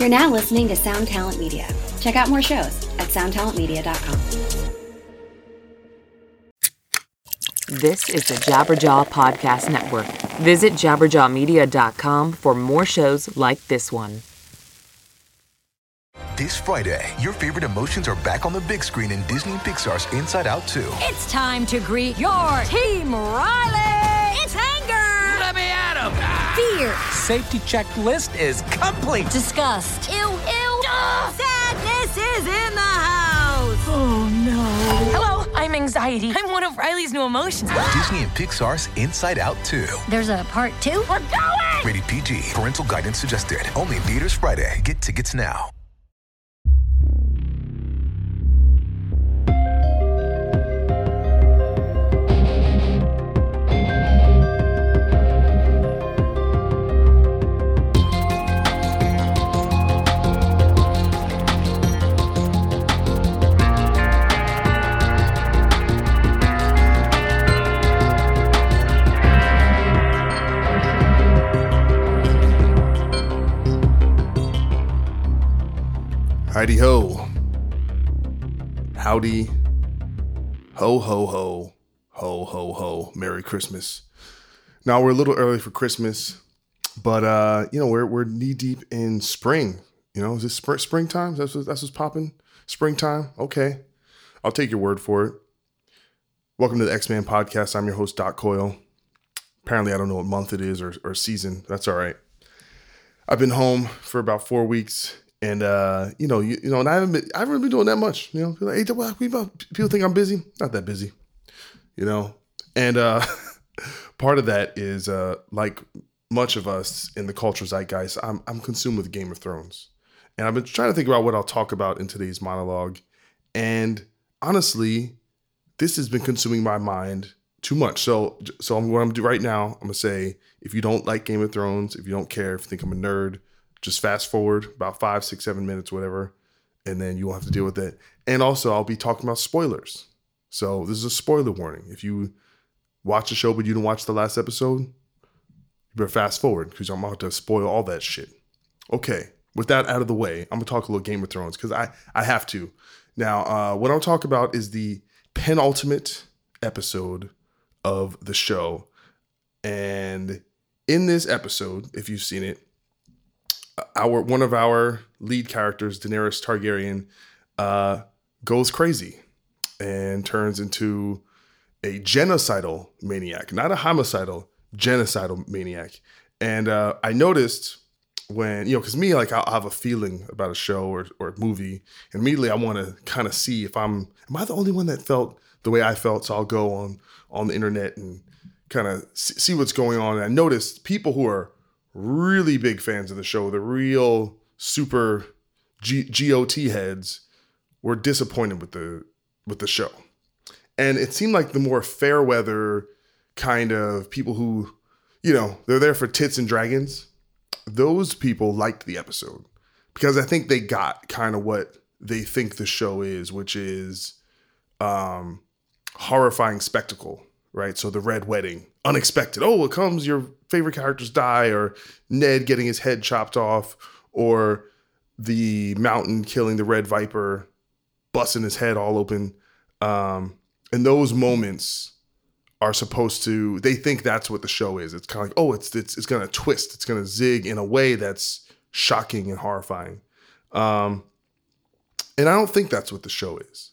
You're now listening to Sound Talent Media. Check out more shows at soundtalentmedia.com. This is the Jabberjaw Podcast Network. Visit jabberjawmedia.com for more shows like this one. This Friday, your favorite emotions are back on the big screen in Disney and Pixar's Inside Out 2. It's time to greet your team, Riley! It's anger! Fear! Safety checklist is complete. Disgust! Ew, ew! Sadness is in the house! Oh no. Hello, I'm anxiety. I'm one of Riley's new emotions. Disney and Pixar's Inside Out 2. There's a part two? We're going! Rated PG. Parental guidance suggested. Only in theaters Friday. Get tickets now. Howdy. Ho ho ho. Ho ho ho. Merry Christmas. Now we're a little early for Christmas, but uh, you know, we're we're knee deep in spring. You know, is this spring springtime? That's what, that's what's popping? Springtime? Okay. I'll take your word for it. Welcome to the X-Man podcast. I'm your host, Doc Coyle. Apparently, I don't know what month it is or, or season. That's all right. I've been home for about four weeks, and uh, you know, you, you know, and I haven't been, I haven't been doing that much. You know, people like, hey, people think I'm busy. Not that busy, you know. And uh, part of that is uh, like much of us in the culture zeitgeist. I'm I'm consumed with Game of Thrones, and I've been trying to think about what I'll talk about in today's monologue. And honestly, this has been consuming my mind too much. So, so I'm, what I'm do right now, I'm gonna say, if you don't like Game of Thrones, if you don't care, if you think I'm a nerd, just fast forward about five, six, seven minutes, whatever, and then you won't have to deal with it. And also, I'll be talking about spoilers. So this is a spoiler warning. If you watch the show but you didn't watch the last episode, you better fast forward because I'm about to spoil all that shit. Okay, with that out of the way, I'm gonna talk a little Game of Thrones because I I have to. Now, uh, what I'll talk about is the penultimate episode of the show, and in this episode, if you've seen it, our one of our lead characters, Daenerys Targaryen, uh, goes crazy and turns into a genocidal maniac, not a homicidal, genocidal maniac. And uh, I noticed when you know, because me, like, I'll have a feeling about a show or or movie, and immediately I want to kind of see if I'm am I the only one that felt the way I felt. So I'll go on on the internet and kind of see what's going on. And I noticed people who are really big fans of the show, the real super G- GOT heads, were disappointed with the with the show. And it seemed like the more fair weather kind of people who, you know, they're there for tits and dragons. Those people liked the episode because I think they got kind of what they think the show is, which is um horrifying spectacle, right? So the red wedding, unexpected. Oh, it comes your favorite characters die, or Ned getting his head chopped off, or the mountain killing the red viper, busting his head all open. Um, and those moments are supposed to they think that's what the show is. It's kind of like, oh, it's it's it's gonna twist, it's gonna zig in a way that's shocking and horrifying. Um, and I don't think that's what the show is.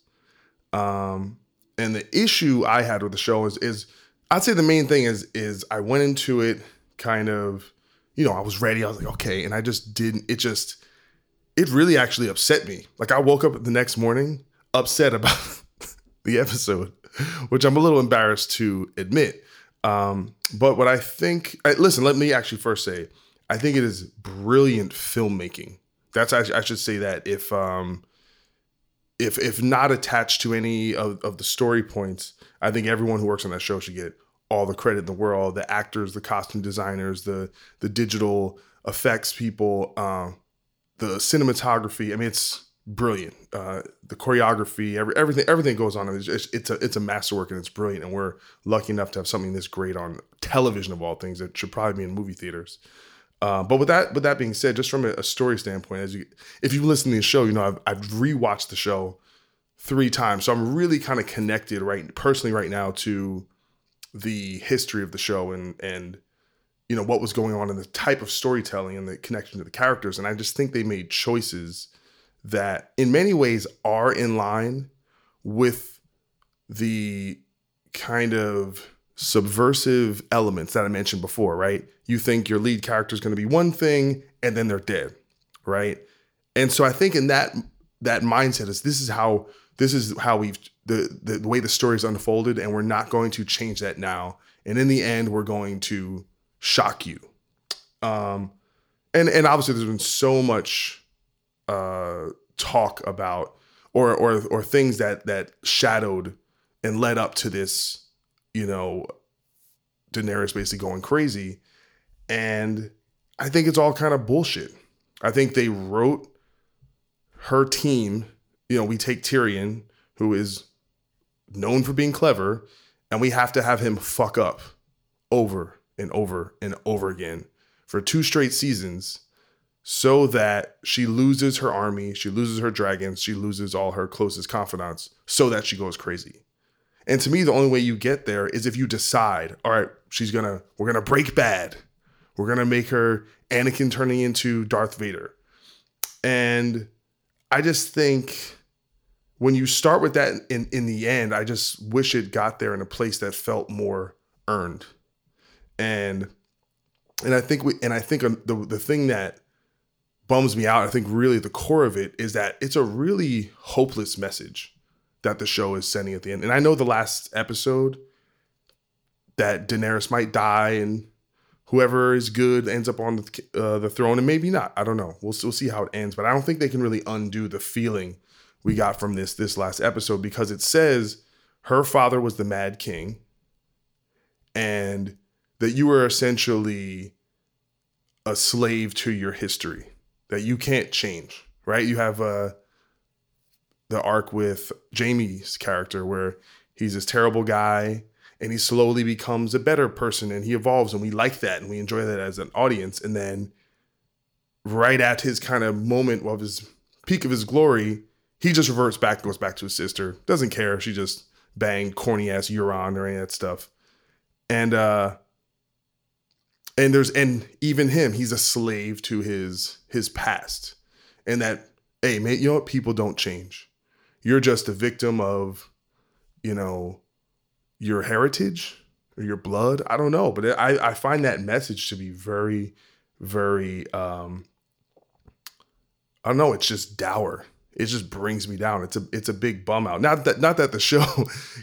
Um, and the issue I had with the show is is I'd say the main thing is is I went into it kind of, you know, I was ready. I was like, okay, and I just didn't. It just, it really actually upset me. Like I woke up the next morning upset about the episode, which I'm a little embarrassed to admit. Um, but what I think, I, listen, let me actually first say, I think it is brilliant filmmaking. That's actually, I should say that if um, if if not attached to any of, of the story points, I think everyone who works on that show should get all the credit in the world. The actors, the costume designers, the the digital effects people, uh, the cinematography. I mean, it's brilliant. Uh, the choreography, every, everything, everything goes on. It's, it's, it's a it's a masterwork and it's brilliant. And we're lucky enough to have something this great on television of all things that should probably be in movie theaters. Uh, but with that, with that being said, just from a, a story standpoint, as you, if you listen to the show, you know I've, I've rewatched the show three times, so I'm really kind of connected right personally right now to the history of the show and and you know what was going on and the type of storytelling and the connection to the characters. And I just think they made choices that, in many ways, are in line with the kind of subversive elements that I mentioned before, right? You think your lead character is going to be one thing and then they're dead, right? And so I think in that that mindset is this is how this is how we've the, the way the story's unfolded and we're not going to change that now. And in the end we're going to shock you. Um and and obviously there's been so much uh talk about or or or things that that shadowed and led up to this you know, Daenerys basically going crazy. And I think it's all kind of bullshit. I think they wrote her team, you know, we take Tyrion, who is known for being clever, and we have to have him fuck up over and over and over again for two straight seasons so that she loses her army, she loses her dragons, she loses all her closest confidants, so that she goes crazy. And to me, the only way you get there is if you decide, all right, she's gonna, we're gonna break bad. We're gonna make her Anakin turning into Darth Vader. And I just think when you start with that in, in the end, I just wish it got there in a place that felt more earned. And and I think we and I think uh, the the thing that bums me out, I think really the core of it is that it's a really hopeless message that the show is sending at the end. And I know the last episode that Daenerys might die and whoever is good ends up on the, uh, the throne, and maybe not. I don't know. We'll we'll see how it ends, but I don't think they can really undo the feeling we got from this this last episode because it says her father was the Mad King, and that you were essentially a slave to your history that you can't change. Right? You have a the arc with Jaime's character where he's this terrible guy and he slowly becomes a better person and he evolves and we like that and we enjoy that as an audience. And then right at his kind of moment of his peak of his glory he just reverts back goes back to his sister. Doesn't care she just banged corny ass Euron or any of that stuff. And uh and there's and even him he's a slave to his his past. And that hey man you know what? People don't change you're just a victim of, you know, your heritage or your blood. I don't know, but I, I find that message to be very, very, um, I don't know. It's just dour. It just brings me down. It's a it's a big bum out. Not that not that the show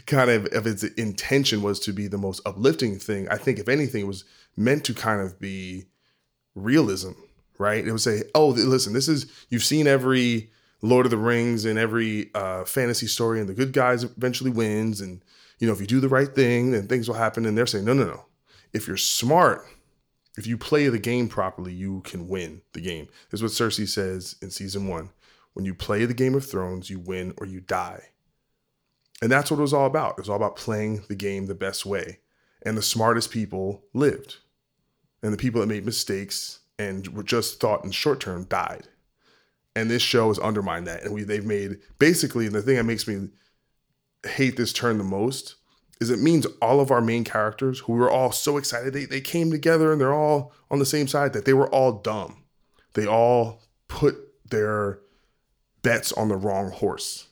kind of of its intention was to be the most uplifting thing. I think if anything, it was meant to kind of be realism, right? It would say, oh, listen, this is you've seen every Lord of the Rings and every uh, fantasy story, and the good guys eventually wins. And you know, if you do the right thing, then things will happen. And they're saying, no, no, no. If you're smart, if you play the game properly, you can win the game. This is what Cersei says in season one. When you play the Game of Thrones, you win or you die. And that's what it was all about. It was all about playing the game the best way. And the smartest people lived. And the people that made mistakes and were just thought in short term died and this show has undermined that. And we they've made basically the thing that makes me hate this turn the most is it means all of our main characters who were all so excited they, they came together and they're all on the same side that they were all dumb. They all put their bets on the wrong horse.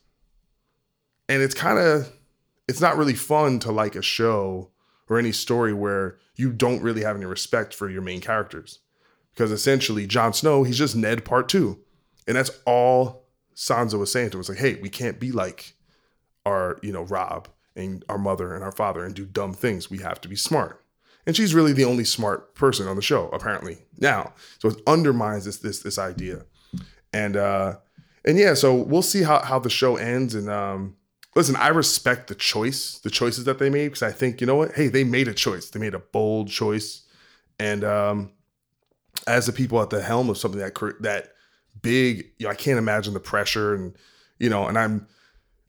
And it's kind of it's not really fun to like a show or any story where you don't really have any respect for your main characters. Because essentially Jon Snow, he's just Ned part 2 and that's all Sansa was saying to him. It's like, hey, we can't be like our, you know, Rob and our mother and our father and do dumb things. We have to be smart. And she's really the only smart person on the show, apparently now. So it undermines this this this idea. And uh and yeah, so we'll see how how the show ends. And um listen, I respect the choice, the choices that they made, because I think, you know what? Hey, they made a choice. They made a bold choice. And um as the people at the helm of something that that big. You know, I can't imagine the pressure and you know, and I'm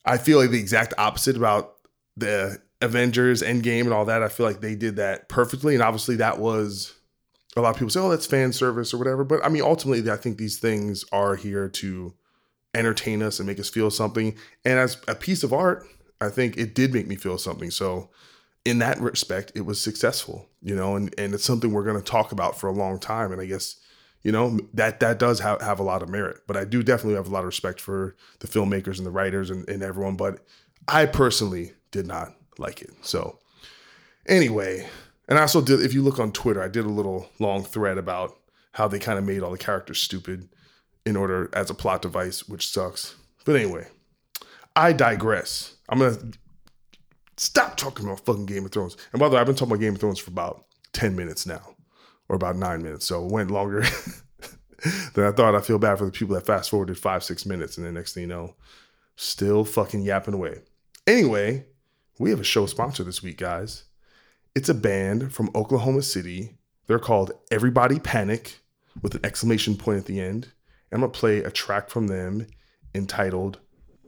I feel like the exact opposite about the Avengers Endgame and all that. I feel like they did that perfectly, and obviously that was a lot of people say, "Oh, that's fan service or whatever," but I mean, ultimately, I think these things are here to entertain us and make us feel something. And as a piece of art, I think it did make me feel something. So, in that respect, it was successful, you know, and and it's something we're going to talk about for a long time. And I guess you know that that does have, have a lot of merit but i do definitely have a lot of respect for the filmmakers and the writers and, and everyone but i personally did not like it. So anyway and i also did if you look on twitter i did a little long thread about how they kind of made all the characters stupid in order as a plot device which sucks. But anyway i digress. I'm gonna stop talking about fucking game of thrones. And by the way i've been talking about game of thrones for about 10 minutes now or about nine minutes. So it went longer than I thought. I feel bad for the people that fast forwarded five, six minutes, and then next thing you know, still fucking yapping away. Anyway, we have a show sponsor this week, guys. It's a band from Oklahoma City. They're called Everybody Panic with an exclamation point at the end. And I'm gonna play a track from them entitled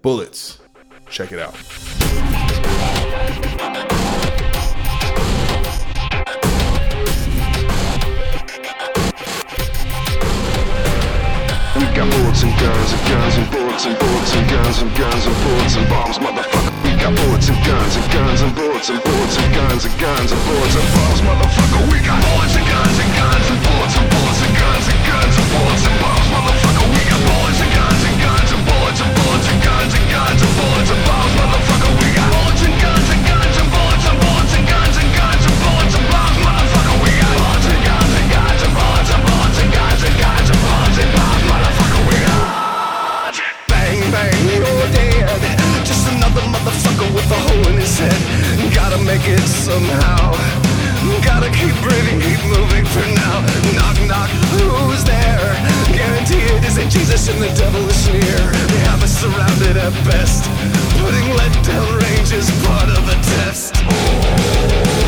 Bullets. Check it out. We got bullets and guns and guns and bullets and bullets and guns and guns and bullets and bombs, motherfucker. We got bullets and guns and guns and bullets and bullets and guns and guns and bullets and bombs, motherfucker. We got bullets and guns and guns and bullets and bullets and guns and guns and bullets and bombs, motherfucker. We got bullets and guns and guns and bullets and bullets and guns and guns and bullets and make it somehow. Gotta keep breathing, keep moving for now. Knock knock, who's there? Guarantee it isn't Jesus and the devil is near. They have us surrounded at best. Putting lead down range is part of the test.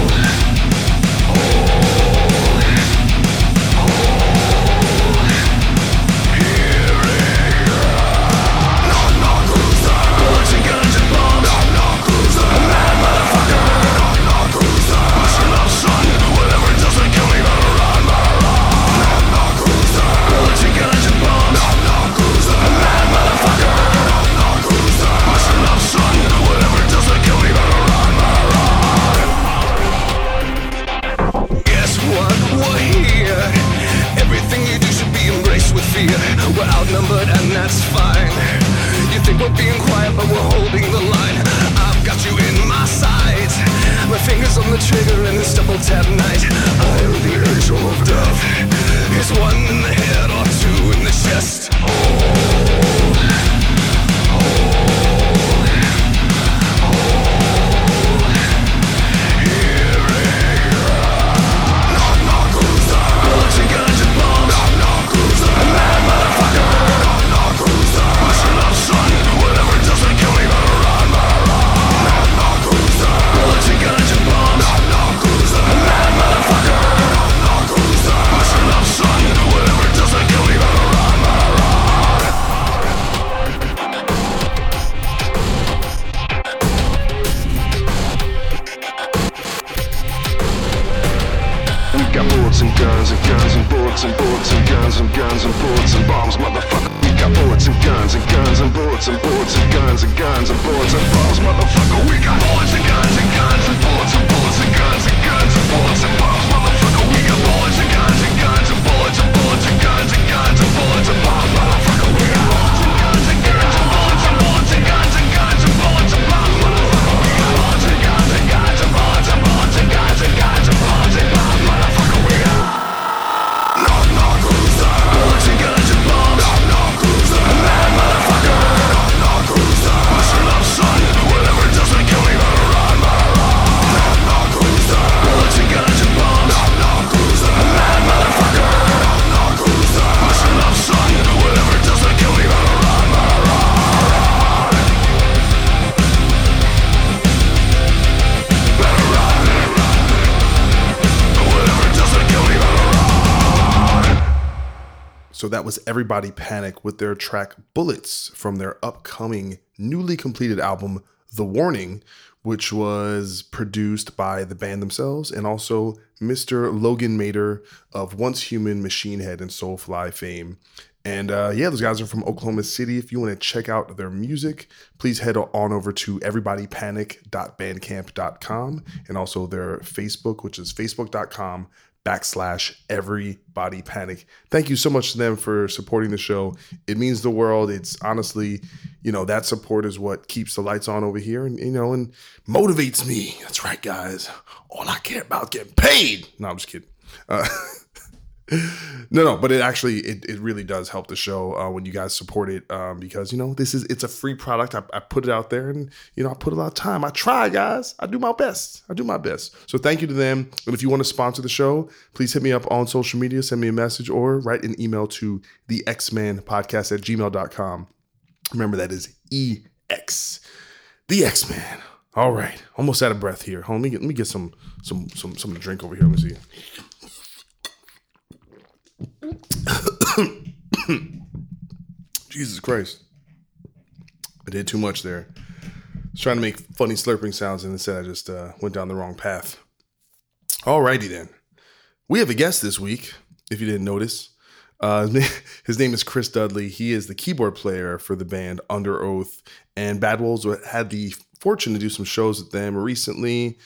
Was Everybody Panic with their track Bullets from their upcoming, newly completed album, The Warning, which was produced by the band themselves and also Mr. Logan Mader of Once Human, Machine Head, and Soulfly fame. And uh, yeah, those guys are from Oklahoma City. If you want to check out their music, please head on over to everybodypanic.bandcamp.com and also their Facebook, which is facebook.com backslash everybody panic. Thank you so much to them for supporting the show. It means the world. It's honestly, you know, that support is what keeps the lights on over here and, you know, and motivates me. That's right, guys. All I care about getting paid. No, I'm just kidding. Uh, no, no, but it actually it, it really does help the show uh, when you guys support it um, because you know this is it's a free product. I, I put it out there and you know I put a lot of time. I try, guys. I do my best. I do my best. So thank you to them. And if you want to sponsor the show, please hit me up on social media, send me a message, or write an email to the X Man Podcast at gmail.com. Remember that is E X, the X Man. All right, almost out of breath here. Hold on, let me get let me get some some some to drink over here. Let me see. Jesus Christ. I did too much there. I was trying to make funny slurping sounds and instead I just uh, went down the wrong path. Alrighty then. We have a guest this week, if you didn't notice. Uh, his name- is Chris Dudley. He is the keyboard player for the band Underoath. And Bad Wolves had the fortune to do some shows with them recently.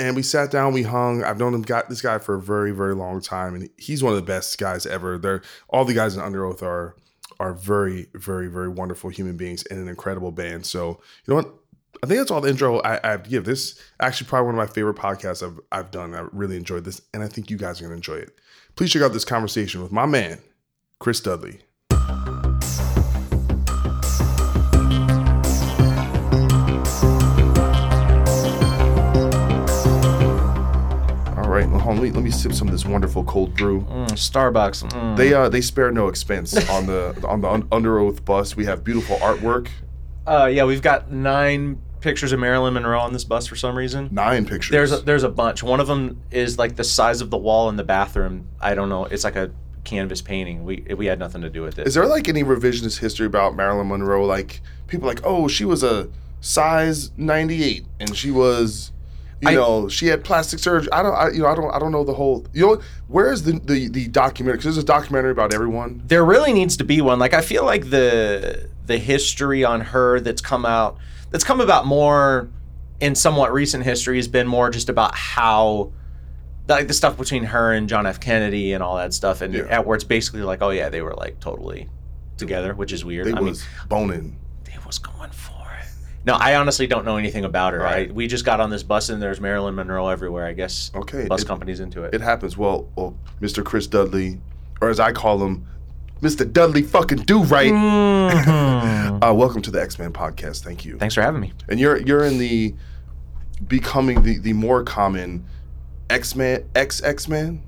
And we sat down, we hung. I've known him, got this guy for a very, very long time, and he's one of the best guys ever. They're all the guys in Underoath are are very, very, very wonderful human beings and an incredible band. So you know what? I think that's all the intro I, I have to give. This actually probably one of my favorite podcasts I've I've done. I really enjoyed this, and I think you guys are gonna enjoy it. Please check out this conversation with my man, Chris Dudley. Well, hold on, let me, let me sip some of this wonderful cold brew. Starbucks. mm. They uh they spare no expense on the on the Un- Underoath bus. We have beautiful artwork, Uh, yeah, we've got nine pictures of Marilyn Monroe on this bus for some reason. nine pictures. There's a, there's a bunch. One of them is like the size of the wall in the bathroom. I don't know. It's like a canvas painting. We we had nothing to do with it. Is there like any revisionist history about Marilyn Monroe? Like people like, oh, she was a size 98 and she was, you I- know, she had plastic surgery. I don't, I, you know, I don't, I don't know the whole. You know, where is the the, the documentary? Because there's a documentary about everyone. there really needs to be one. Like I feel like the the history on her that's come out that's come about more in somewhat recent history has been more just about how like the stuff between her and John F. Kennedy and all that stuff, and Yeah. at where it's basically like, oh yeah, they were like totally together, which is weird. They I was boning. they was going for. No, I honestly don't know anything about her. Right. I, we just got on this bus and there's Marilyn Monroe everywhere. I guess Okay, bus it- companies into it. It happens. Well, well, Mr. Chris Dudley, or as I call him, Mr. Dudley fucking do right. uh, welcome to the X Men podcast. Thank you. Thanks for having me. and you're you're in the becoming the the more common X Men X X Man.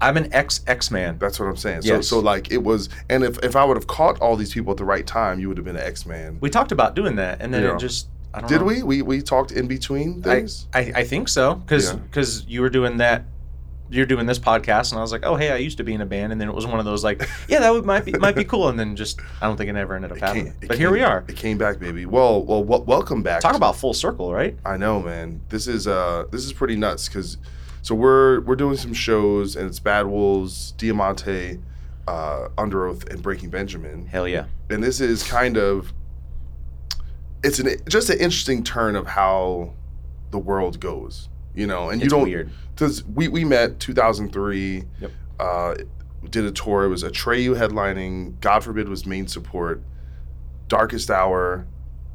I'm an ex X man. That's what I'm saying. Yes. So so like it was, and if if I would have caught all these people at the right time, you would have been an X Man. We talked about doing that, and then Yeah. it just I don't Did know. we? We we talked in between things. I, I think so because Yeah. you were doing that you're doing this podcast and I was like oh hey I used to be in a band and then it was one of those like yeah that would might be might be cool and then just I don't think it ever ended up It happening but here we are It came back, baby. Well, well, wel- welcome back. talk about full circle right I know, man. This is uh this is pretty nuts because so we're we're doing some shows and it's Bad Wolves, Diamante, uh, Underoath, and Breaking Benjamin. hell yeah and this is kind of it's an just an interesting turn of how the world goes you know and you don't weird. because we, we met 2003 Yep. uh did a tour it was Atreyu headlining god forbid was main support darkest hour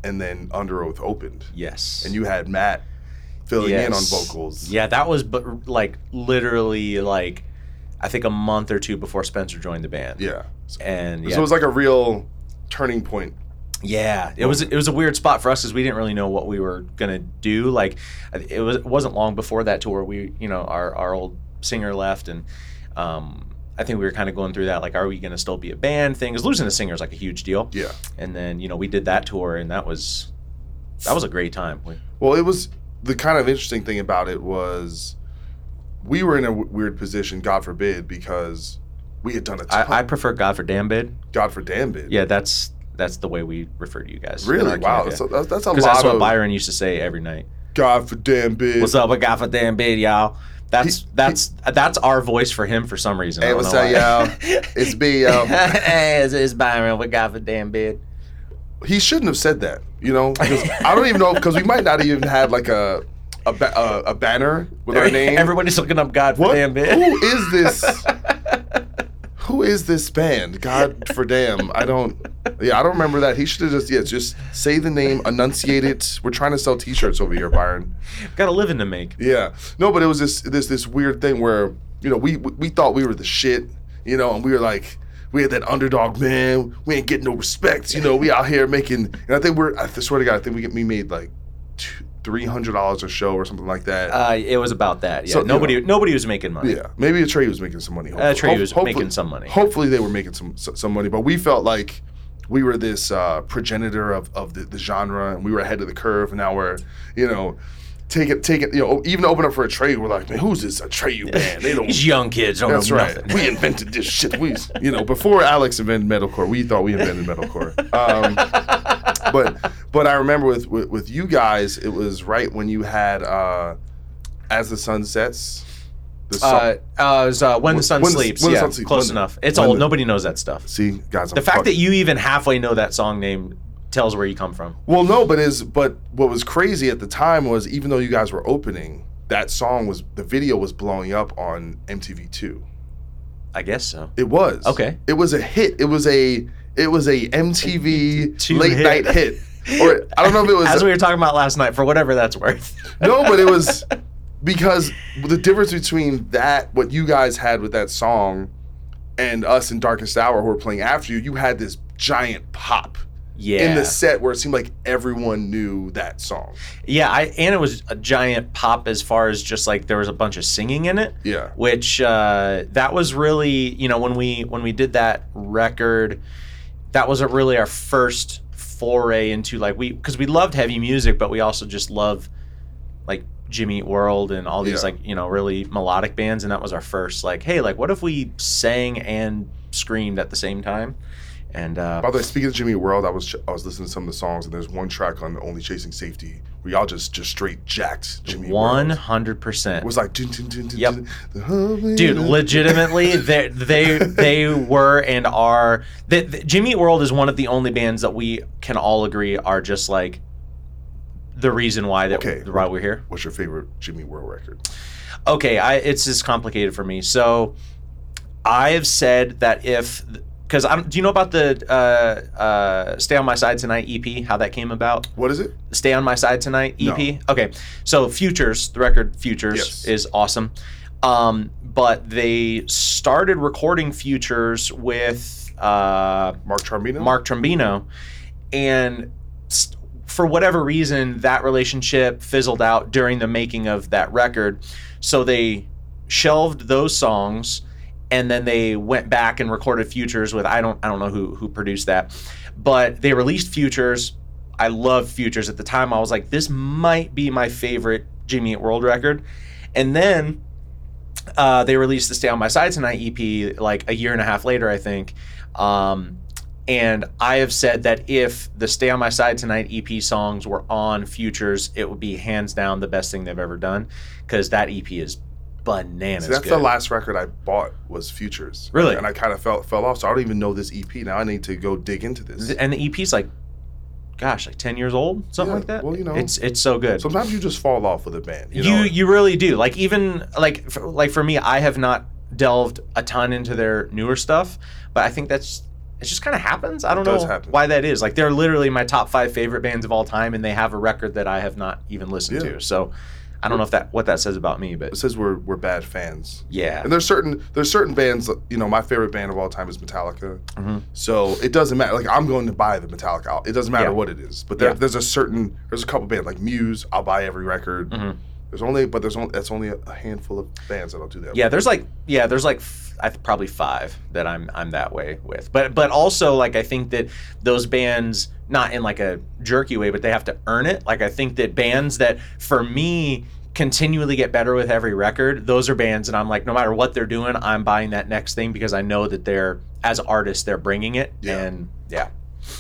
and then Underoath opened yes and you had matt filling in on vocals yeah that was but like literally like I think a month or two before Spencer joined the band yeah and yeah so it was like a real turning point Yeah, it was it was a weird spot for us because we didn't really know what we were gonna do. Like, it was it wasn't long before that tour we you know our our old singer left and um, I think we were kind of going through that like, are we gonna still be a band thing? Because losing a singer is like a huge deal. yeah And then you know we did that tour and that was that was a great time. We, Well, it was the kind of interesting thing about it was we were in a w- weird position, God forbid, because we had done a ton. I, I prefer God for Damn Bid. God for damn bid. Yeah, that's that's the way we refer to you guys. Really? Wow. camp, So that's, that's a lot that's what of Byron used to say every night. God for damn big. What's up, a guy for damn bid, y'all? That's He- that's that's our voice for him for some reason. I Hey, don't what's know up, why. y'all? It's B, y'all. hey, it's, it's Byron. What guy for damn bid? He shouldn't have said that. You know, 'Cause I don't even know because we might not even have like a a, ba- a, a banner with our name. Everybody's looking up God for what? damn bid. Who is this? Who is this band? God for damn. I don't. Yeah, I don't remember that. He should have just yeah, just say the name, enunciate it. We're trying to sell T-shirts over here, Byron. Got a living to make. Yeah. No, but it was this this this weird thing where you know we we thought we were the shit, you know, and we were like we had that underdog man. We ain't getting no respect, you know. We out here making, and I think we're. I swear to God, I think we get we made like three hundred dollars a show or something like that. Uh, it was about that. Yeah. So, nobody know. nobody was making money. yeah, maybe Trey was making some money. Uh, Trey Ho- was making some money. Hopefully, they were making some some money, but we felt like we were this uh, progenitor of, of the, the genre, and we were ahead of the curve. And now we're, you know, take it, take it. You know, even open up for Atreyu, we're like, man, who's this Atreyu band? They don't. These young kids don't That's know right. nothing. We invented this shit. We, you know, before Alex invented metalcore, we thought we invented metalcore. Um, but but I remember with, with with you guys, it was right when you had uh, as the sun sets. The song- Uh, uh, it was, uh, when the sun When the- sleeps. When the yeah, Sun Sleeps. close When enough. It's when old. the- Nobody knows that stuff. See, guys, I'm The fact fuck- that you even halfway know that song name tells where you come from. Well, no, but is but what was crazy at the time was even though you guys were opening, that song was the video was blowing up on MTV two. I guess so. It was Okay. It was a hit. It was a it was a MTV Two late hit. night hit. Or I don't know if it was As we were talking about last night, for whatever that's worth. no, but it was because the difference between that what you guys had with that song and us in Darkest Hour who were playing after you, you had this giant pop yeah. in the set where it seemed like everyone knew that song. Yeah, I and it was a giant pop as far as just like there was a bunch of singing in it. Yeah. Which uh, that was really you know when we when we did that record, that wasn't really our first foray into like we because we loved heavy music, but we also just love like Jimmy Eat World and all these Yeah. like you know really melodic bands, and that was our first like hey like what if we sang and screamed at the same time, and uh, By the way, speaking of Jimmy World, I was ch- I was listening to some of the songs, and there's one track on Only Chasing Safety where y'all just just straight jacked Jimmy one World. hundred percent. Was like dun, dun, dun, dun, Yep. dun, dude legitimately they they they were and are jimmy world is one of the only bands that we can all agree are just like the reason why that Okay. why we're here What's your favorite Jimmy World record? okay I, it's just complicated for me so i have said that if because I'm. do you know about the uh, uh, stay on my side tonight ep how that came about What is it? Stay on My Side Tonight EP. No. Okay, so Futures, the record Futures Yes. is awesome, um, but they started recording Futures with uh, Mark Trombino. Mark Trombino, and s- for whatever reason, that relationship fizzled out during the making of that record. So they shelved those songs, and then they went back and recorded Futures with I don't I don't know who who produced that, but they released Futures. I love Futures at the time. I was like, this might be my favorite Jimmy Eat World record, and then uh, they released the Stay on My Side Tonight EP like a year and a half later, I think. Um, and I have said that if the Stay on My Side Tonight EP songs were on Futures, it would be hands down the best thing they've ever done because that EP is bananas. See, that's good. the last record I bought was Futures. Really? And I kind of fell fell off, so I don't even know this EP. Now I need to go dig into this. And the EP's like, gosh, like ten years old, something Yeah, like that. well, you know, it's it's so good. Sometimes you just fall off with a band. You you know? you really do like even like for, like for me i have not delved a ton into their newer stuff but i think that's it just kind of happens i don't know happen. why that is like they're literally my top five favorite bands of all time and they have a record that i have not even listened Yeah. to so i don't know if that what that says about me but it says we're we're bad fans. yeah And there's certain there's certain bands. You know, my favorite band of all time is Metallica. Mm-hmm. So it doesn't matter. Like I'm going to buy the Metallica. album. It doesn't matter Yeah. what it is. But there, Yeah. there's a certain there's a couple bands like Muse. I'll buy every record. Mhm. There's only but there's only that's only a, handful of bands that I'll do that. yeah there's like yeah there's like f- I th- probably five that i'm i'm that way with. But but also like i think that those bands not in like a jerky way but they have to earn it. Like i think that bands that for me continually get better with every record those are bands and i'm like no matter what they're doing i'm buying that next thing because i know that they're as artists they're bringing it. Yeah. and yeah.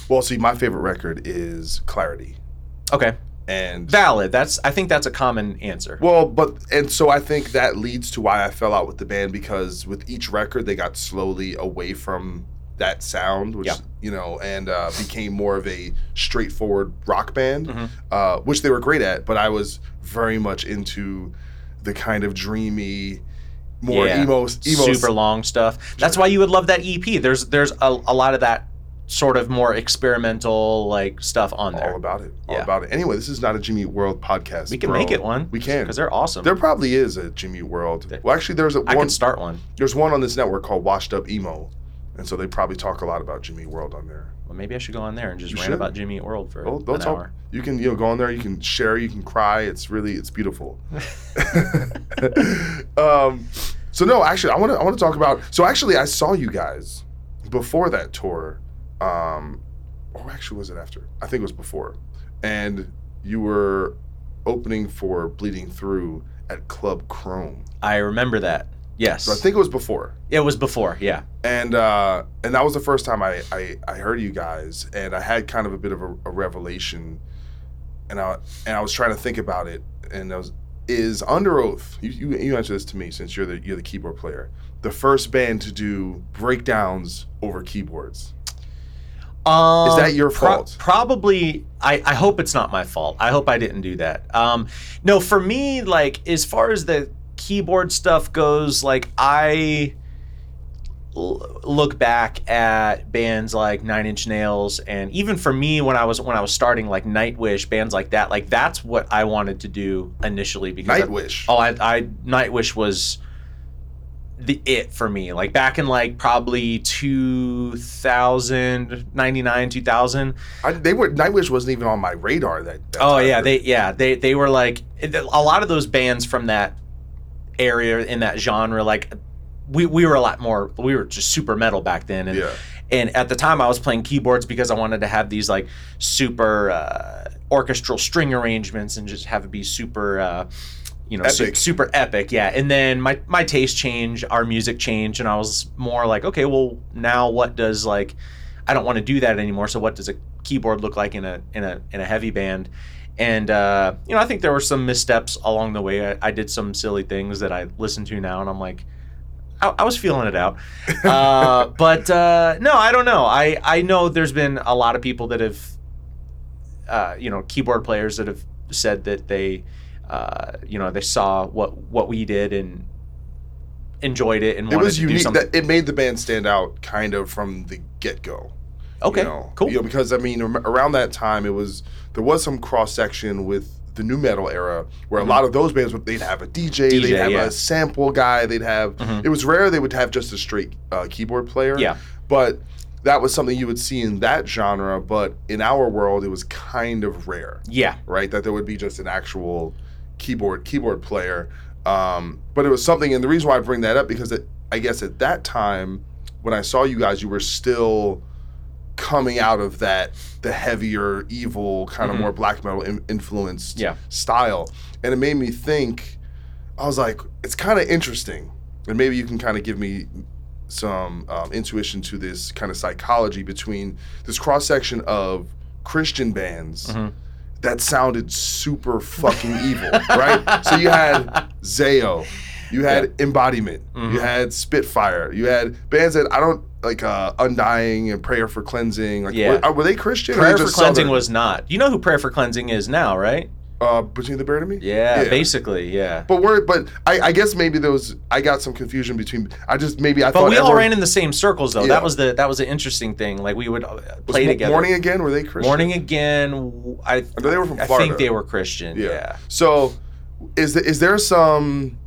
Well, see, my favorite record is Clarity, Okay. And Valid. That's I think that's a common answer. well, but and so I think that leads to why I fell out with the band because with each record they got slowly away from that sound, which Yeah. you know, and uh, became more of a straightforward rock band, Mm-hmm. uh, which they were great at. But I was very much into the kind of dreamy, more Yeah. emo, emo super long stuff. That's why you would love that EP. There's there's a, a lot of that sort of more experimental like stuff on there. all about it. All Yeah. about it. Anyway, this is not a Jimmy World podcast. we can bro. make it one. We can because they're awesome. There probably is a Jimmy World. Well, actually, there's a I one. I can start one. There's one on this network called Washed Up Emo, and so they probably talk a lot about Jimmy World on there. Well, maybe I should go on there and just You rant should. about Jimmy World for they'll an talk. hour. You can you know go on there. You can share. You can cry. It's really it's beautiful. um, so no, actually, I want to I want to talk about. So actually, I saw you guys before that tour. Um, or actually, was it after? I think it was before, and you were opening for Bleeding Through at Club Chrome. I remember that. Yes, So I think it was before. it was before. Yeah. and uh, and that was the first time I, I I heard you guys, and I had kind of a bit of a, a revelation, and I and I was trying to think about it, and I was is Underoath. You you, you answer this to me since you're the you're the keyboard player. The first band to do breakdowns over keyboards. Um, Is that your pro- fault? probably. I, I hope it's not my fault. I hope I didn't do that. Um, no, for me, like as far as the keyboard stuff goes, like I l- look back at bands like Nine Inch Nails, and even for me when I was when I was starting, like Nightwish, bands like that, like that's what I wanted to do initially. Because I- Nightwish. oh, I, I Nightwish was the it for me like back in like probably 2000 99 2000 I, they were Nightwish wasn't even on my radar. That, that oh time. yeah they yeah they they were like a lot of those bands from that area in that genre like we, we were a lot more we were just super metal back then and Yeah. and at the time I was playing keyboards because I wanted to have these like super uh, orchestral string arrangements and just have it be super uh, you know Epic. super epic yeah and then my my taste changed our music changed and I was more like okay well now what does like I don't want to do that anymore so what does a keyboard look like in a in a in a heavy band and uh, you know I think there were some missteps along the way I, I did some silly things that I listen to now and I'm like I, I was feeling it out. Uh, but uh, no, I don't know. I, I know there's been a lot of people that have, uh, you know, keyboard players that have said that they, uh, you know, they saw what what we did and enjoyed it and It was to do unique. That it made the band stand out kind of from the get go. okay, you know, cool. You know, because I mean, around that time, it was there was some cross section with the nu metal era, where a lot of those bands would they'd have a DJ, DJ, they'd have yeah. a sample guy, they'd have. It was rare they would have just a straight uh, keyboard player. Yeah. but that was something you would see in that genre. But in our world, it was kind of rare yeah, right? That there would be just an actual keyboard keyboard player. Um, but it was something, and the reason why I bring that up because it, I guess at that time when I saw you guys, you were still coming out of that the heavier, evil kind of more black metal in, influenced Yeah. style, and it made me think. I was like, it's kind of interesting, and maybe you can kind of give me some um, intuition to this kind of psychology between this cross section of Christian bands that sounded super fucking evil, right? So you had Zao, you had Embodyment, you had Spitfire, you had bands that I don't like uh, Undying and Prayer for Cleansing. Like, Yeah. were, were they Christian? Prayer for cleansing Southern? was not. You know who prayer for cleansing is now, right? Uh, Between the Buried and Me. Yeah, basically, yeah. But we're but I, I guess maybe there was I got some confusion between I just maybe I But thought we all everyone- ran in the same circles, though. Yeah. That was the that was the interesting thing. Like we would uh, was play together. Morning again were they Christian? Morning again. I. know they were from I think they were Christian. Yeah. So, is the, is there some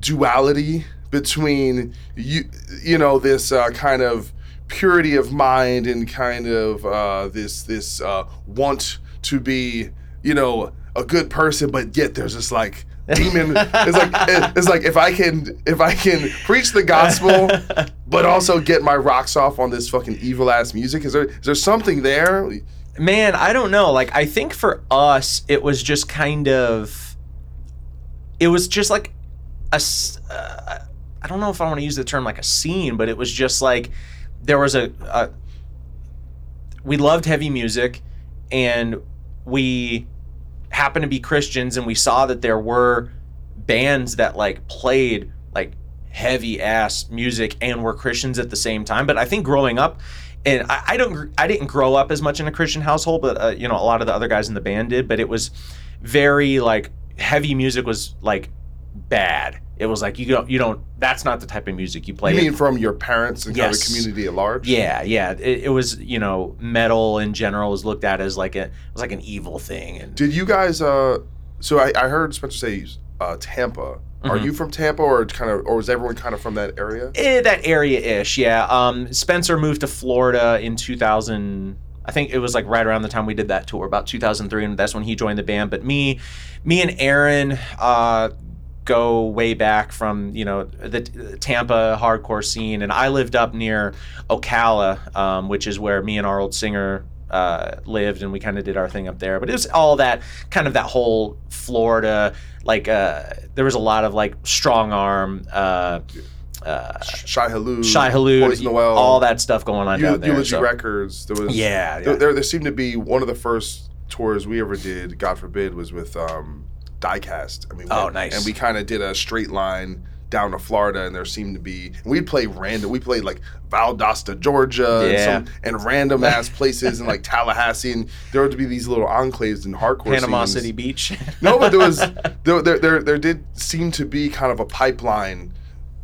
duality between you you know this uh, kind of purity of mind and kind of uh, this this uh, want to be you know a good person, but yet there's this like demon. it's like it's like if I can if I can preach the gospel, but also get my rocks off on this fucking evil ass music. Is there is there something there? Man, I don't know. Like I think for us, it was just kind of. It was just like a. Uh, I don't know if I want to use the term like a scene, but it was just like there was a. a we loved heavy music, and we happened to be Christians, and we saw that there were bands that like played like heavy ass music and were Christians at the same time. But I think growing up, and I, I don't, I didn't grow up as much in a Christian household, but uh, you know, a lot of the other guys in the band did. But it was very like heavy music was like bad. It was like you don't, you don't. That's not the type of music you play. You mean from your parents and kind of the community at large? yeah, yeah. It, it was, you know, metal in general was looked at as like a, it was like an evil thing. And Did you guys? uh So I, I heard Spencer say uh, Tampa. Are Mm-hmm. you from Tampa, or kind of, or was everyone kind of from that area? Eh, that area-ish, yeah. Um, Spencer moved to Florida in 2000. I think it was like right around the time we did that tour, about 2003, and that's when he joined the band. But me, me and Aaron uh, go way back from you know the the Tampa hardcore scene, and I lived up near Ocala, um, which is where me and our old singer uh, lived, and we kind of did our thing up there. But it was all that kind of that whole Florida, like uh, there was a lot of like Strongarm. Uh, Shy Halou, Shai Hulud, Poison the Well, all that stuff going on Eu- down there. Eulogy so- Records. There was Yeah, There, there, there seemed to be one of the first tours we ever did. God forbid, was with um, Diecast. I mean, Oh, nice. And we kind of did a straight line down to Florida, and there seemed to be. We'd play random. We played like Valdosta, Georgia, Yeah. and, some, and random ass places and like Tallahassee, and there would be these little enclaves and hardcore Panama scenes. City Beach. No, but there was there, there there there did seem to be kind of a pipeline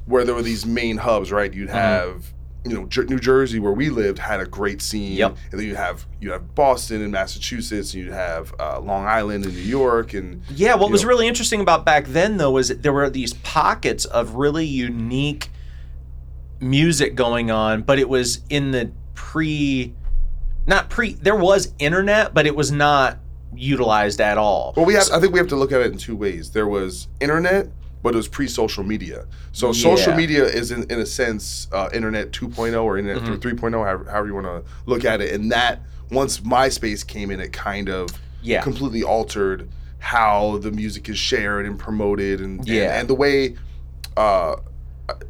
where there were these main hubs, right? You'd Mm-hmm. You know Jer- New Jersey where we lived had a great scene, Yep. and then you have you have Boston and Massachusetts, and you'd have uh, Long Island and New York, and Yeah, what was know, really interesting about back then though was that there were these pockets of really unique music going on, but it was in the pre not pre there was internet, but it was not utilized at all. Well, we have. I think we have to look at it in two ways. There was internet, but it was pre-social media. So social media is, in, in a sense, uh, internet 2.0 or internet Mm-hmm. 3.0, however, however you want to look at it. And that once MySpace came in, it kind of Yeah. completely altered how the music is shared and promoted, and and, Yeah. and the way uh,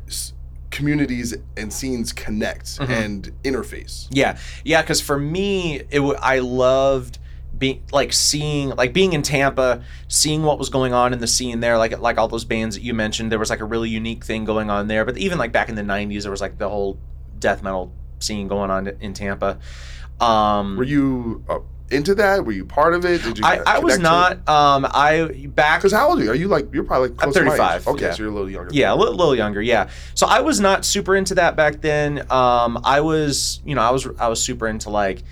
s- communities and scenes connect Mm-hmm. and interface. Yeah, yeah. Because for me, it w- I loved being like seeing like being in Tampa, seeing what was going on in the scene there. Like like all those bands that you mentioned, there was like a really unique thing going on there. But even like back in the '90s, there was like the whole death metal scene going on in Tampa. Um, Were you uh, into that? Were you part of it? Did you? I, I was not. Um, I back Because how old are you? Are you like you're probably like I'm close to my age. 35, Okay, yeah. so you're a little younger. Yeah, a little, little younger. Yeah. So I was not super into that back then. Um, I was, you know, I was, I was super into like,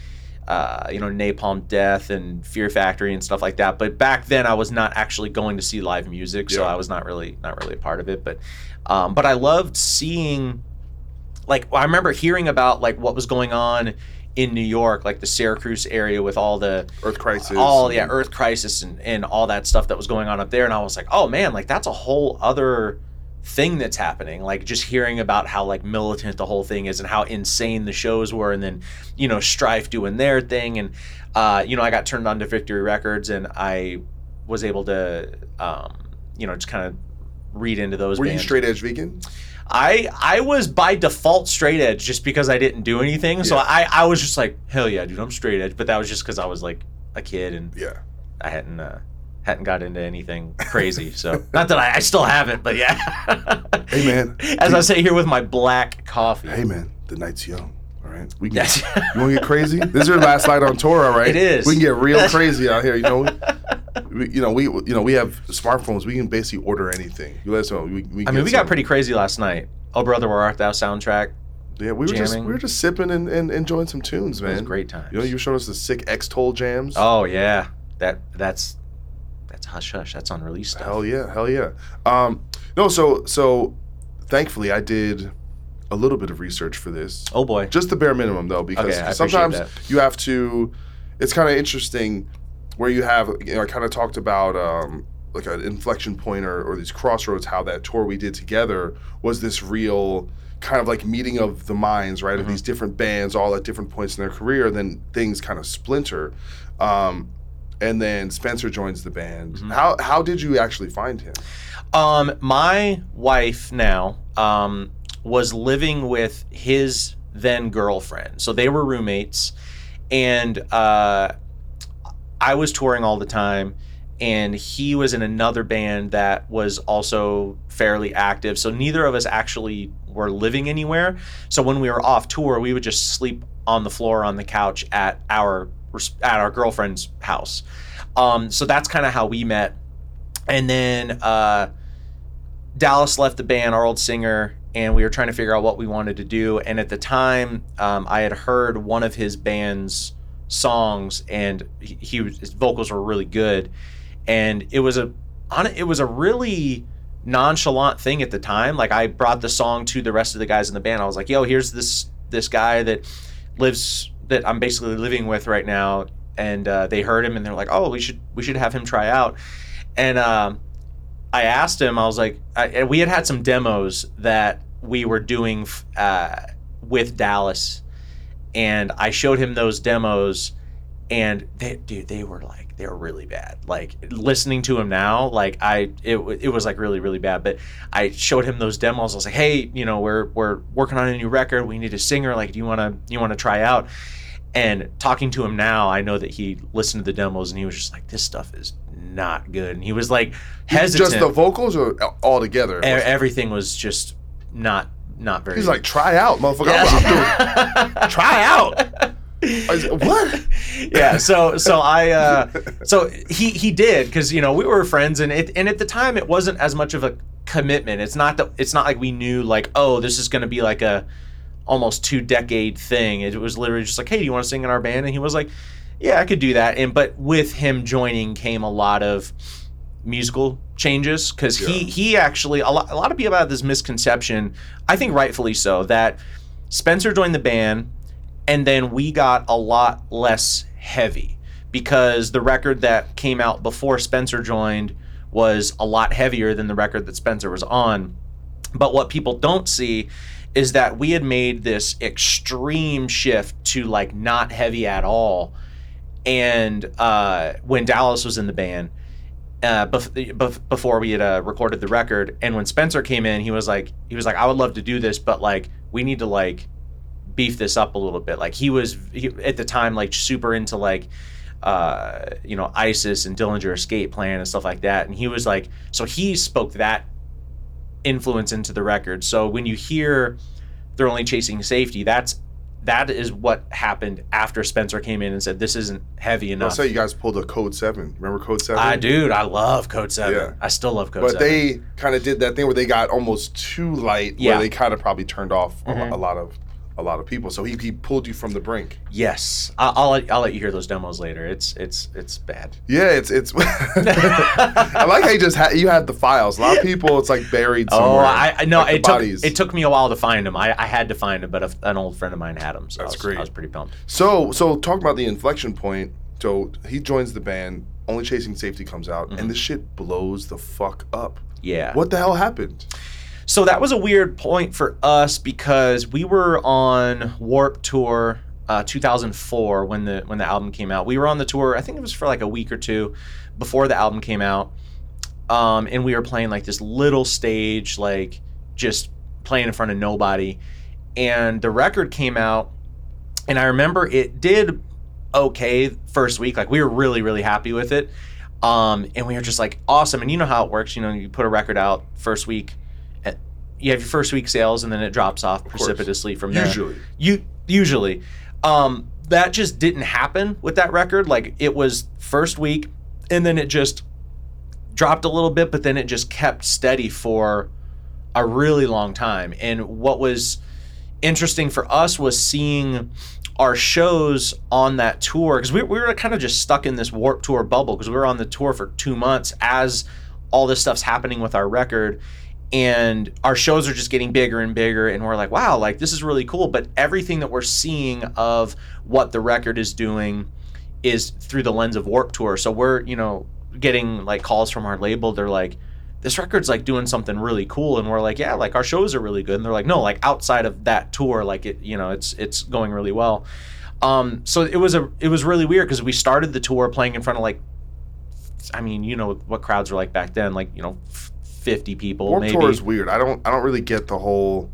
uh, you know, Napalm Death and Fear Factory and stuff like that. But back then, I was not actually going to see live music, so Yeah. I was not really, not really a part of it. But, um, but I loved seeing, like, I remember hearing about like what was going on in New York, like the Syracuse area with all the Earth Crisis. all yeah earth crisis and, and all that stuff that was going on up there and i was like oh man like that's a whole other thing that's happening like just hearing about how like militant the whole thing is and how insane the shows were and then you know strife doing their thing and uh, you know i got turned on to victory records and i was able to um, you know just kind of read into those Were you straight edge vegan? I I was by default straight edge just because I didn't do anything. So I I was just like hell yeah, dude, I'm straight edge. But that was just because I was like a kid and Yeah. I hadn't uh, hadn't got into anything crazy. So not that I, I still haven't, but yeah. Hey man. As I sit here with my black coffee. Hey man, the night's young. All right, we can. Yes. you want to get crazy? This is your last night on tour, all right? It is. We can get real crazy out here. You know, we, you know we you know we have smartphones. We can basically order anything. You let us know. We, we I mean, we got pretty crazy last night. Oh brother, where art thou? Soundtrack. Yeah, we were just we were just sipping and, and enjoying some tunes, man. was great times. You know, you showed us the sick X Toll jams. Oh yeah, that that's that's hush hush. That's on release stuff. Hell yeah, hell yeah. Um, no, so so thankfully I did a little bit of research for this. Oh boy. Just the bare minimum though, because Okay, sometimes you have to. It's kind of interesting where you have. You know, I kind of talked about um, like an inflection point or, or these crossroads. How that tour we did together was this real kind of like meeting of the minds, right? Mm-hmm. Of these different bands, all at different points in their career. Then things kind of splinter. Um, and then Spencer joins the band. Mm-hmm. How how did you actually find him? Um, my wife now um, was living with his then girlfriend, so they were roommates, and uh, I was touring all the time, and he was in another band that was also fairly active. So neither of us actually were living anywhere. So when we were off tour, we would just sleep on the floor on the couch at our at our girlfriend's house. Um, so that's kind of how we met. And then uh, Dallas left the band, our old singer, and we were trying to figure out what we wanted to do. And at the time, um, I had heard one of his band's songs, and he, he his vocals were really good. And it was a on it was a really nonchalant thing at the time. Like I brought the song to the rest of the guys in the band. I was like, "Yo, here's this this guy that lives that I'm basically living with right now." And uh, they heard him, and they're like, "Oh, we should we should have him try out." And um, I asked him, I was like, I, we had had some demos that we were doing uh, with Dallas, and I showed him those demos, and they, dude, they were like, they were really bad. Like listening to him now, like I, it, it was like really, really bad. But I showed him those demos. I was like, hey, you know, we're we're working on a new record. We need a singer. Like, do you want to you want to try out? And talking to him now, I know that he listened to the demos and he was just like, this stuff is not good. And he was like hesitant. Just the vocals or all together? E- everything was just not not very. He's like, try out, motherfucker. Yeah. try out. What? yeah. So so I uh, so he he did because you know we were friends and it and at the time it wasn't as much of a commitment. It's not that it's not like we knew like oh this is going to be like a almost two decade thing. It was literally just like hey do you want to sing in our band and he was like yeah I could do that and but with him joining came a lot of musical changes because yeah. he he actually a lot, a lot of people have this misconception i think rightfully so that spencer joined the band and then we got a lot less heavy because the record that came out before spencer joined was a lot heavier than the record that spencer was on but what people don't see is that we had made this extreme shift to like not heavy at all and uh, when dallas was in the band uh, bef- before we had uh, recorded the record. And when Spencer came in, he was like, he was like, I would love to do this, but like, we need to like beef this up a little bit. Like he was he, at the time like super into like, uh, you know, ISIS and Dillinger Escape Plan and stuff like that. And he was like, so he spoke that influence into the record. So when you hear they're only chasing safety, that's that is what happened after Spencer came in and said this isn't heavy enough. I'll say you guys pulled a Code Seven. Remember Code Seven? I dude, I love Code Seven. Yeah. I still love Code but 7. But they kind of did that thing where they got almost too light, yeah. where they kind of probably turned off mm-hmm. a, lot of a lot of people. So he, he pulled you from the brink. Yes, I'll, I'll let, I'll let you hear those demos later. It's it's it's bad. Yeah, it's it's. I like how you just ha- you had the files. A lot of people, it's like buried Oh, somewhere. I, I no, like it took it took me a while to find them. I, I had to find them, but a, an old friend of mine had them. So That's I was, great. I was pretty pumped. So so talk about the inflection point. So he joins the band. Only Chasing Safety comes out, Mm-hmm. and this shit blows the fuck up. Yeah. What the hell happened? So that was a weird point for us because we were on Warped Tour uh, 2004 when the when the album came out. We were on the tour. I think it was for like a week or two before the album came out, um, and we were playing like this little stage, like just playing in front of nobody. And the record came out, and I remember it did okay first week. Like we were really really happy with it, um, and we were just like awesome. And you know how it works. You know, you put a record out first week you have your first week sales and then it drops off precipitously from there. Usually. You usually. Um, that just didn't happen with that record. Like it was first week and then it just dropped a little bit, but then it just kept steady for a really long time. And what was interesting for us was seeing our shows on that tour because we, we were kind of just stuck in this warp tour bubble because we were on the tour for two months as all this stuff's happening with our record and our shows are just getting bigger and bigger and we're like wow like this is really cool. But everything that we're seeing of what the record is doing is through the lens of warp tour. So we're you know getting like calls from our label. They're like this record's like doing something really cool. And we're like yeah like our shows are really good. And they're like no like outside of that tour like it you know it's it's going really well. Um so it was a it was really weird because we started the tour playing in front of like i mean you know what crowds were like back then like you know 50 people Warped maybe Tour is weird. I don't I don't really get the whole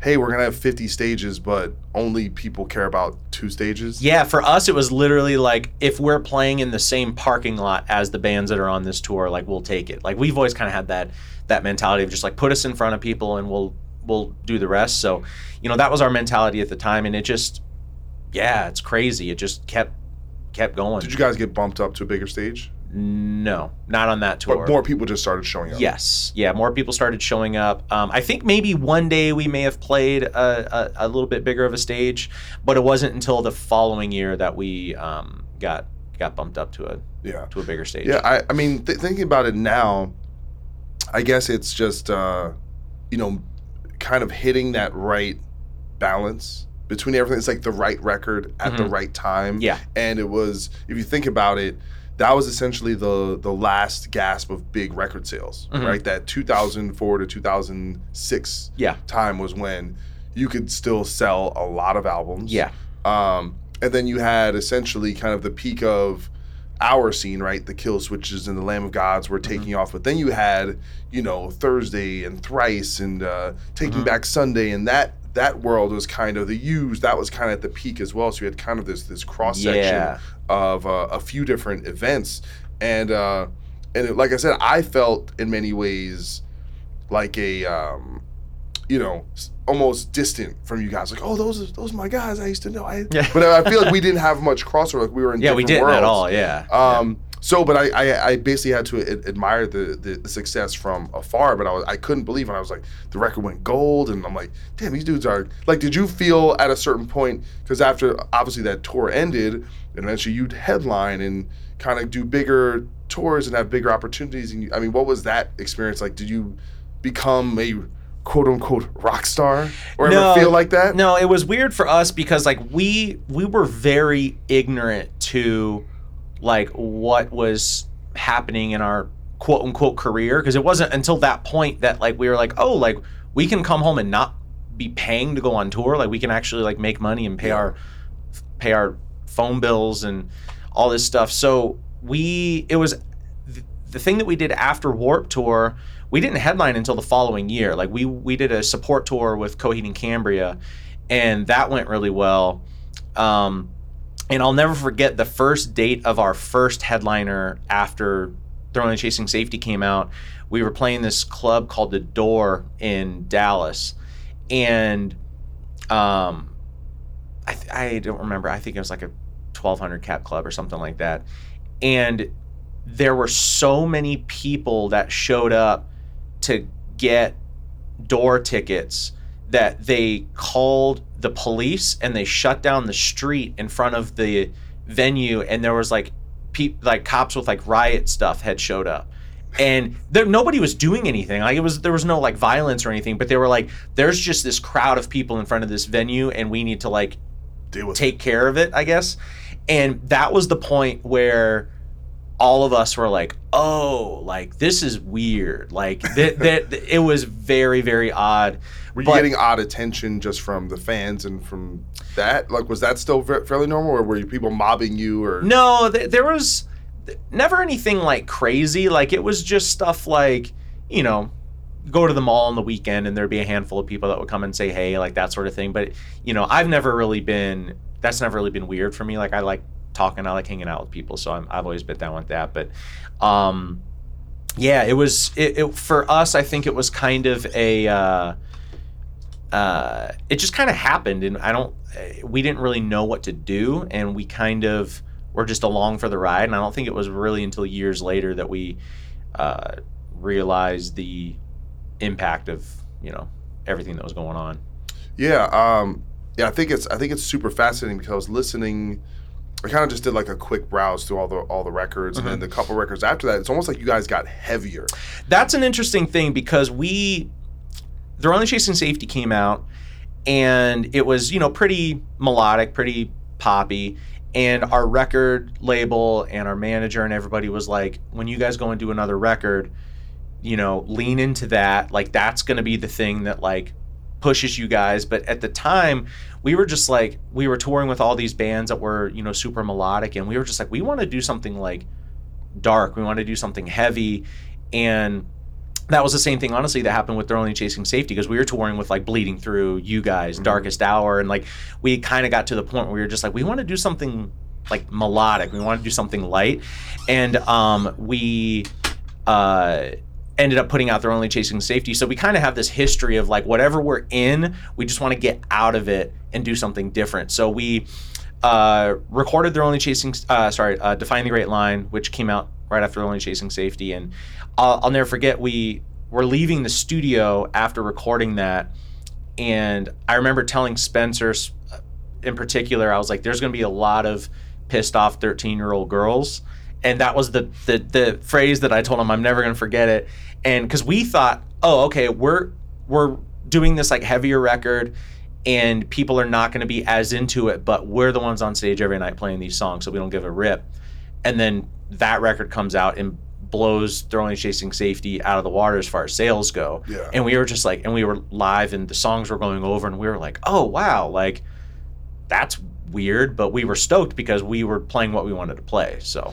hey, we're gonna have 50 stages, but only people care about two stages? Yeah, for us, it was literally like if we're playing in the same parking lot as the bands that are on this tour, like we'll take it. Like we've always kind of had that that mentality of just like put us in front of people and we'll we'll do the rest. So, you know, that was our mentality at the time, and it just, yeah, it's crazy. It just kept kept going. Did you guys get bumped up to a bigger stage? No, not on that tour. But more people just started showing up. Yes, yeah, more people started showing up. Um, I think maybe one day we may have played a, a, a, little bit bigger of a stage, but it wasn't until the following year that we um, got got bumped up to a yeah to a bigger stage. Yeah, I, I mean, th- thinking about it now, I guess it's just uh, you know, kind of hitting that right balance between everything. It's like the right record at mm-hmm. the right time. Yeah, and it was if you think about it that was essentially the the last gasp of big record sales, mm-hmm. right? That 2004 to 2006 yeah. time was when you could still sell a lot of albums. Yeah. Um, and then you had essentially kind of the peak of our scene, right? The Killswitches and the Lamb of Gods were taking mm-hmm. off, but then you had, you know, Thursday and Thrice and uh, Taking mm-hmm. Back Sunday, and that that world was kind of the used. That was kind of at the peak as well. So you had kind of this this cross section yeah. Of uh, a few different events, and uh, and it, like I said, I felt in many ways like a um, you know almost distant from you guys. Like, oh, those are those are my guys I used to know. I, yeah. But I feel like we didn't have much crossover. Like we were in yeah, we didn't worlds. at all. Yeah. Um, yeah. So, but I, I, I, basically had to admire the, the, the success from afar. But I was I couldn't believe when I was like the record went gold, and I'm like, damn, these dudes are like. Did you feel at a certain point because after obviously that tour ended, and eventually you'd headline and kind of do bigger tours and have bigger opportunities? And you, I mean, what was that experience like? Did you become a quote unquote rock star or no, ever feel like that? No, it was weird for us because like we we were very ignorant to like what was happening in our quote unquote career because it wasn't until that point that like we were like oh like we can come home and not be paying to go on tour like we can actually like make money and pay our pay our phone bills and all this stuff so we it was the thing that we did after warp tour we didn't headline until the following year like we we did a support tour with coheed and cambria and that went really well um, and I'll never forget the first date of our first headliner after They're Only Chasing Safety came out. We were playing this club called The Door in Dallas, and um, I, I don't remember. I think it was like a 1200 cap club or something like that, and there were so many people that showed up to get door tickets that they called the police and they shut down the street in front of the venue. And there was like like cops with like riot stuff had showed up. And there nobody was doing anything. Like it was there was no like violence or anything but they were like there's just this crowd of people in front of this venue and we need to like take it. care of it i guess and that was the point where all of us were like, "Oh, like this is weird." Like that, that it was very, very odd. Were you but, getting odd attention just from the fans and from that? Like, was that still fairly normal, or were you people mobbing you? Or no, th- there was never anything like crazy. Like it was just stuff like you know, go to the mall on the weekend and there'd be a handful of people that would come and say hey, like that sort of thing. But you know, I've never really been. That's never really been weird for me. Like I like talking. I like hanging out with people, so i have always been down with that. But um, yeah, it was it, it, for us. I think it was kind of a. Uh, uh, it just kind of happened, and I don't. We didn't really know what to do, and we kind of were just along for the ride. And I don't think it was really until years later that we uh, realized the impact of you know everything that was going on. Yeah, um, yeah. I think it's I think it's super fascinating because I was listening I kind of just did like a quick browse through all the all the records, mm-hmm. and then the couple records after that, it's almost like you guys got heavier. That's an interesting thing because we, the Only Chasing Safety came out, and it was you know pretty melodic, pretty poppy, and our record label and our manager and everybody was like, when you guys go and do another record, you know, lean into that. Like that's going to be the thing that like pushes you guys. But at the time, we were just like we were touring with all these bands that were you know super melodic, and we were just like we want to do something like dark. We want to do something heavy, and that was the same thing, honestly, that happened with They're Only Chasing Safety because we were touring with like Bleeding Through, you guys, Darkest Hour, and like we kind of got to the point where we were just like, we want to do something like melodic. We want to do something light, and um, we uh, ended up putting out They're Only Chasing Safety. So we kind of have this history of like whatever we're in, we just want to get out of it and do something different. So we uh, recorded They're Only Chasing, uh, sorry, uh, Define the Great Line, which came out right after Only Chasing Safety, and I'll, I'll never forget we were leaving the studio after recording that, and I remember telling Spencer uh, in particular, I was like, "There's going to be a lot of pissed off 13 year old girls." And that was the, the the phrase that I told him I'm never gonna forget it. And because we thought, oh, okay, we're we're doing this like heavier record, and people are not gonna be as into it, but we're the ones on stage every night playing these songs, so we don't give a rip. And then that record comes out and blows They're Chasing Safety out of the water as far as sales go. Yeah. And we were just like, and we were live, and the songs were going over, and we were like, oh wow, like that's weird, but we were stoked because we were playing what we wanted to play. So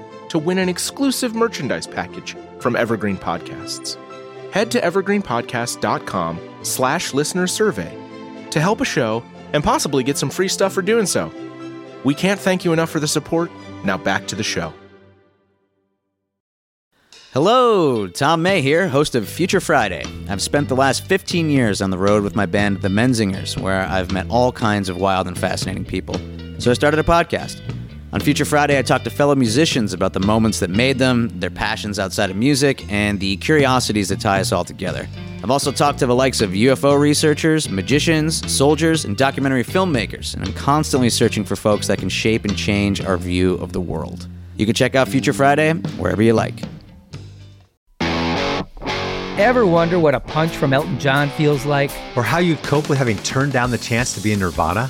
to win an exclusive merchandise package from Evergreen Podcasts. Head to evergreenpodcast.com slash listener survey to help a show and possibly get some free stuff for doing so. We can't thank you enough for the support. Now back to the show. Hello, Tom May here, host of Future Friday. I've spent the last 15 years on the road with my band, The Menzingers, where I've met all kinds of wild and fascinating people. So I started a podcast. On Future Friday, I talk to fellow musicians about the moments that made them, their passions outside of music, and the curiosities that tie us all together. I've also talked to the likes of UFO researchers, magicians, soldiers, and documentary filmmakers, and I'm constantly searching for folks that can shape and change our view of the world. You can check out Future Friday wherever you like. Ever wonder what a punch from Elton John feels like? Or how you'd cope with having turned down the chance to be in Nirvana?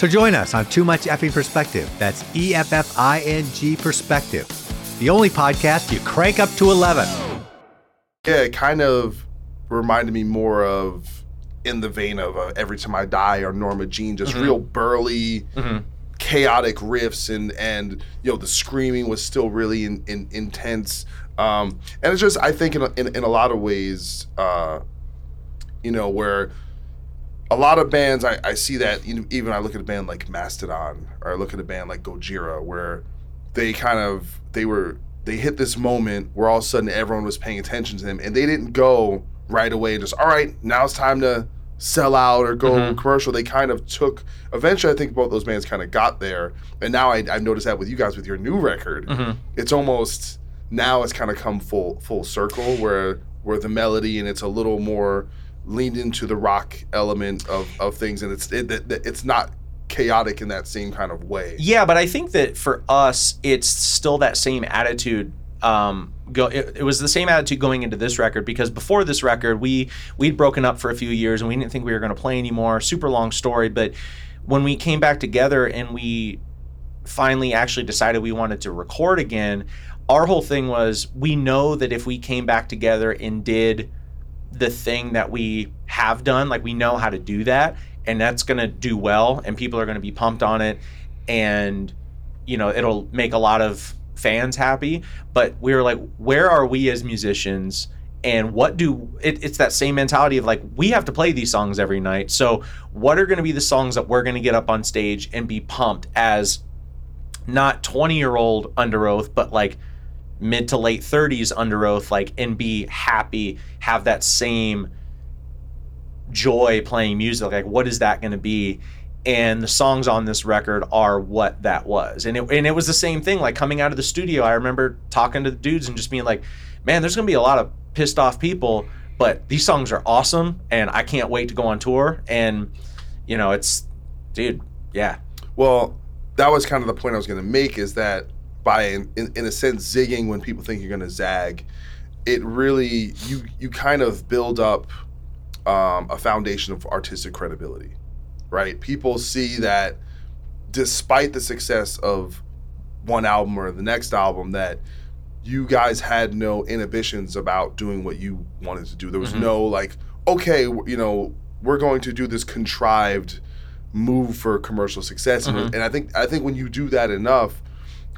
So join us on Too Much Effing Perspective. That's E F F I N G Perspective. The only podcast you crank up to 11. Yeah, it kind of reminded me more of in the vein of uh, Every Time I Die or Norma Jean, just Mhm. real burly, Mhm. chaotic riffs, and and you know the screaming was still really in, in, intense. Um, and it's just I think in in, in a lot of ways, uh, you know, where a lot of bands I, I see that you know, even I look at a band like Mastodon or I look at a band like Gojira where they kind of they were they hit this moment where all of a sudden everyone was paying attention to them and they didn't go right away and just all right now it's time to sell out or go Mhm. commercial they kind of took eventually I think both those bands kind of got there and now I, I've noticed that with you guys with your new record Mhm. it's almost now it's kind of come full full circle where where the melody and it's a little more leaned into the rock element of, of things and it's it, it, it's not chaotic in that same kind of way Yeah, but I think that for us, it's still that same attitude. Um, go, it, it was the same attitude going into this record because before this record, we we'd broken up for a few years and we didn't think we were going to play anymore. Super long story, but when we came back together and we finally actually decided we wanted to record again, our whole thing was we know that if we came back together and did the thing that we have done, like we know how to do that, and that's going to do well, and people are going to be pumped on it, and you know it'll make a lot of fans happy. But we were like, where are we as musicians? And what do it, it's that same mentality of like we have to play these songs every night. So what are going to be the songs that we're going to get up on stage and be pumped as not 20 year old Underoath, but like mid to late 30s Underoath like and be happy have that same joy playing music. Like what is that going to be? And the songs on this record are what that was. And it, and it was the same thing like coming out of the studio i remember talking to the dudes and just being like man there's going to be a lot of pissed off people but these songs are awesome and i can't wait to go on tour. And you know it's dude yeah. Well, that was kind of the point I was going to make is that by in, in, a sense zigging when people think you're going to zag, it really you you kind of build up um, a foundation of artistic credibility, right? People see that despite the success of one album or the next album, that you guys had no inhibitions about doing what you wanted to do. There was Mhm. no like, okay, you know, we're going to do this contrived move for commercial success, and, Mhm. and I think I think when you do that enough,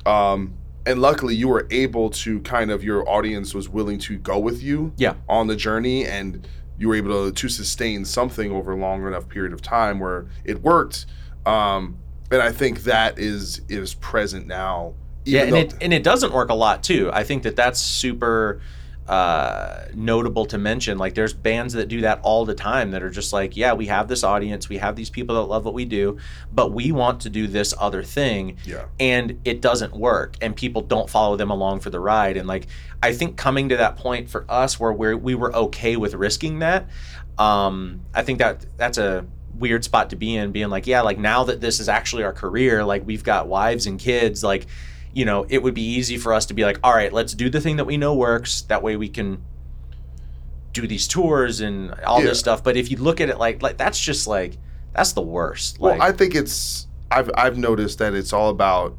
um, and luckily you were able to kind of your audience was willing to go with you, Yeah. on the journey, and you were able to, to sustain something over a long enough period of time where it worked. Um, and I think that is is present now. yeah and it, and it doesn't work a lot too i think that that's super uh, notable to mention like there's bands that do that all the time that are just like yeah we have this audience we have these people that love what we do but we want to do this other thing Yeah. and it doesn't work and people don't follow them along for the ride and like i think coming to that point for us where we're, we were okay with risking that um, i think that that's a weird spot to be in being like yeah like now that this is actually our career like we've got wives and kids like you know it would be easy for us to be like all right let's do the thing that we know works that way we can do these tours and all Yeah. this stuff but if you look at it like like that's just like that's the worst Well, like I think it's I've I've noticed that it's all about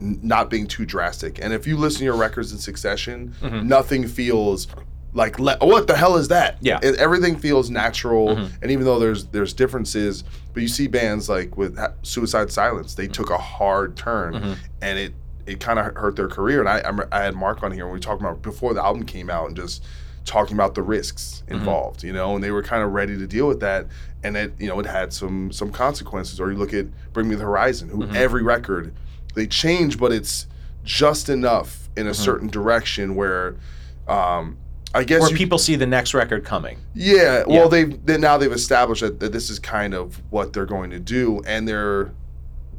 n- not being too drastic. And if you listen to your records in succession, Mhm. nothing feels like le- what the hell is that? Yeah. It- everything feels natural. Mhm. And even though there's there's differences, but you see bands like with Ha- Suicide Silence, they took a hard turn, Mhm. and it it kind of hurt their career. And I I I had Mark on here when we talked about before the album came out and just talking about the risks Mhm. involved, you know, and they were kind of ready to deal with that, and it you know it had some some consequences. Or you look at Bring Me the Horizon, who Mhm. every record they change, but it's just enough in a Mhm. certain direction where. Um, I guess where you, people see the next record coming yeah, well, Yeah. they've they, now they've established that, that this is kind of what they're going to do, and they're,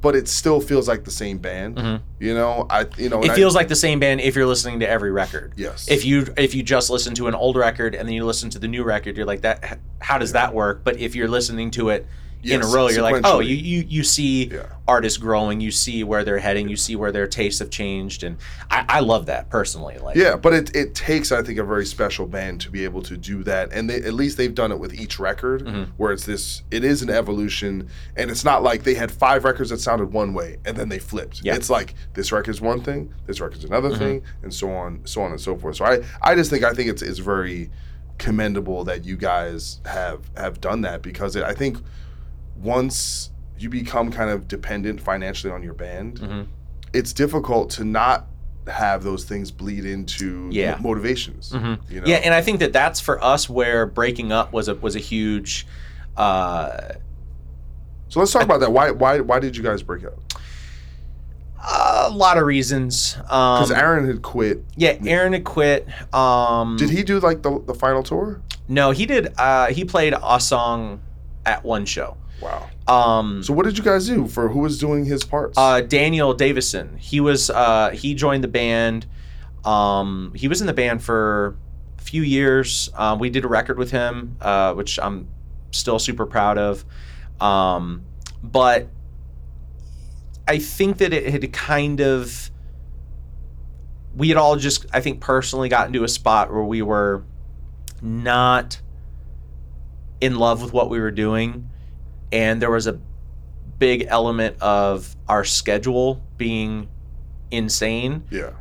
but it still feels like the same band. Mhm. You know, I you know, it and I- feels like the same band if you're listening to every record. Yes. If you if you just listen to an old record and then you listen to the new record, you're like that. How does that work? But if you're listening to it in a row, you're like, oh, you you, you see artists growing, you see where they're heading, you see where their tastes have changed, and I, I love that personally. Like, yeah, but it, it takes I think a very special band to be able to do that, and they, at least they've done it with each record, Mm-hmm. where it's this it is an evolution, and it's not like they had five records that sounded one way and then they flipped. Yeah. It's like this record's one thing, this record's another Mhm. thing, and so on, so on and so forth. So I I just think I think it's it's very commendable that you guys have have done that because it, I think once you become kind of dependent financially on your band, Mhm. it's difficult to not have those things bleed into Yeah. mo- motivations. Mhm. You know? Yeah, and I think that that's for us where breaking up was a was a huge. Uh, so let's talk about that. Why why why did you guys break up? a lot of reasons. Because Um, Aaron had quit. Yeah, Aaron had quit. Um, Did he do like the the final tour? No, he did. Uh, he played a song at one show. Wow. Um, So what did you guys do for who was doing his parts? uh, Daniel Davison. He was. Uh, he joined the band. Um, he was in the band for a few years. Um, we did a record with him, uh, which I'm still super proud of. Um, but I think that it had kind of. We had all just, I think, personally gotten to a spot where we were not in love with what we were doing and there was a big element of our schedule being insane yeah.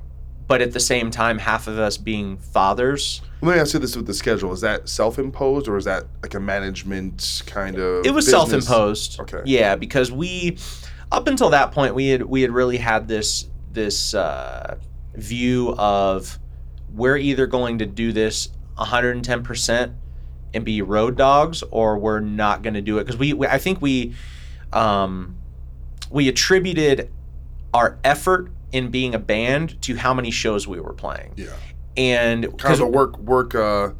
but at the same time half of us being fathers Let me ask you this with the schedule. Is that self imposed or is that like a management kind of it was self-imposed Okay. yeah because we up until that point we had we had really had this this uh, view of we're either going to do this 110% and be road dogs or we're not going to do it because we, we i think we um we attributed our effort in being a band to how many shows we were playing. Yeah. And Kind of a work work. Uh,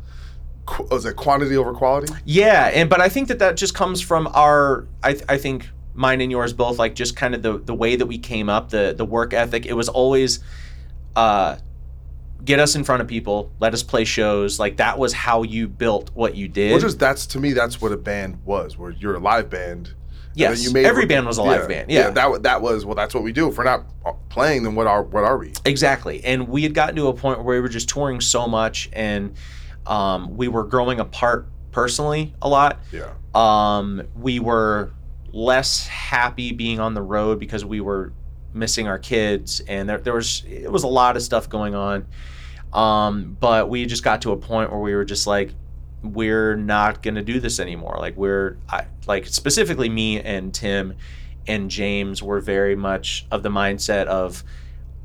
qu- was it quantity over quality? yeah, and but I think that that just comes from our I th- I think mine and yours both like just kind of the the way that we came up, the the work ethic. It was always uh get us in front of people, let us play shows. Like that was how you built what you did. Well, just that's to me, that's what a band was. Where you're a live band. and then Yes, every band was a live band, yeah. that wa- that was well. That's what we do. If we're not uh, playing, then what are what are we? Exactly. And we had gotten to a point where we were just touring so much and um, we were growing apart personally a lot. Yeah. Um, we were less happy being on the road because we were missing our kids and there, there was it was a lot of stuff going on. Um, but we just got to a point where we were just like we're not going to do this anymore. Like we're I, like specifically me and Tim and James were very much of the mindset of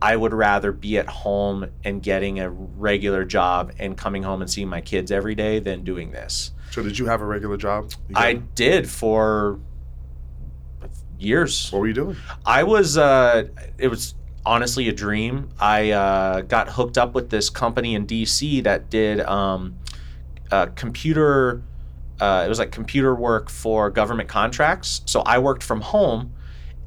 I would rather be at home and getting a regular job and coming home and seeing my kids every day than doing this. So did you have a regular job? I did for years. What were you doing? I was uh it was honestly a dream. I uh, got hooked up with this company in DC that did um, uh, computer uh, it was like computer work for government contracts. So I worked from home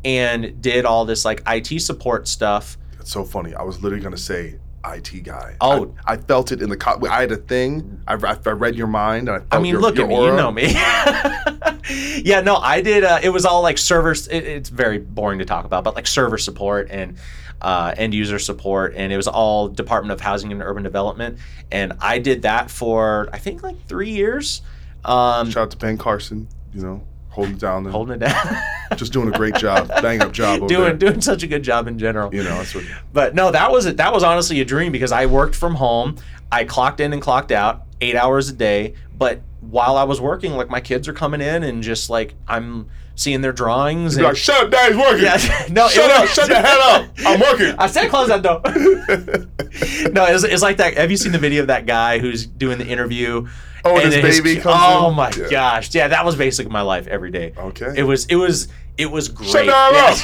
and did all this like IT support stuff. It's so funny. I was literally gonna say IT guy. Oh. I, I felt it in the. Co- I had a thing. I, I, I read your mind. I, felt I mean, your, look your at me, you know me. yeah, no, I did. Uh, it was all like servers. It, it's very boring to talk about, but like server support and uh, end user support, and it was all Department of Housing and Urban Development, and I did that for I think like three years. Um, Shout out to Ben Carson. You know, holding it down. Holding it down, Just doing a great job. Bang up job. Doing there. doing such a good job in general. You know, that's what. But no, that was it. That was honestly a dream because I worked from home. I clocked in and clocked out eight hours a day. But while I was working, like my kids are coming in and just like I'm seeing their drawings. And, like, shut up, daddy's working. Yeah, no, shut up, shut the hell up. I'm working. I said close that door. no, it's, it's like that. Have you seen the video of that guy who's doing the interview? Oh, and his baby comes Oh in? my Yeah. gosh, yeah, that was basically my life every day. Okay. It was. It was. It was great. Shut the hell up.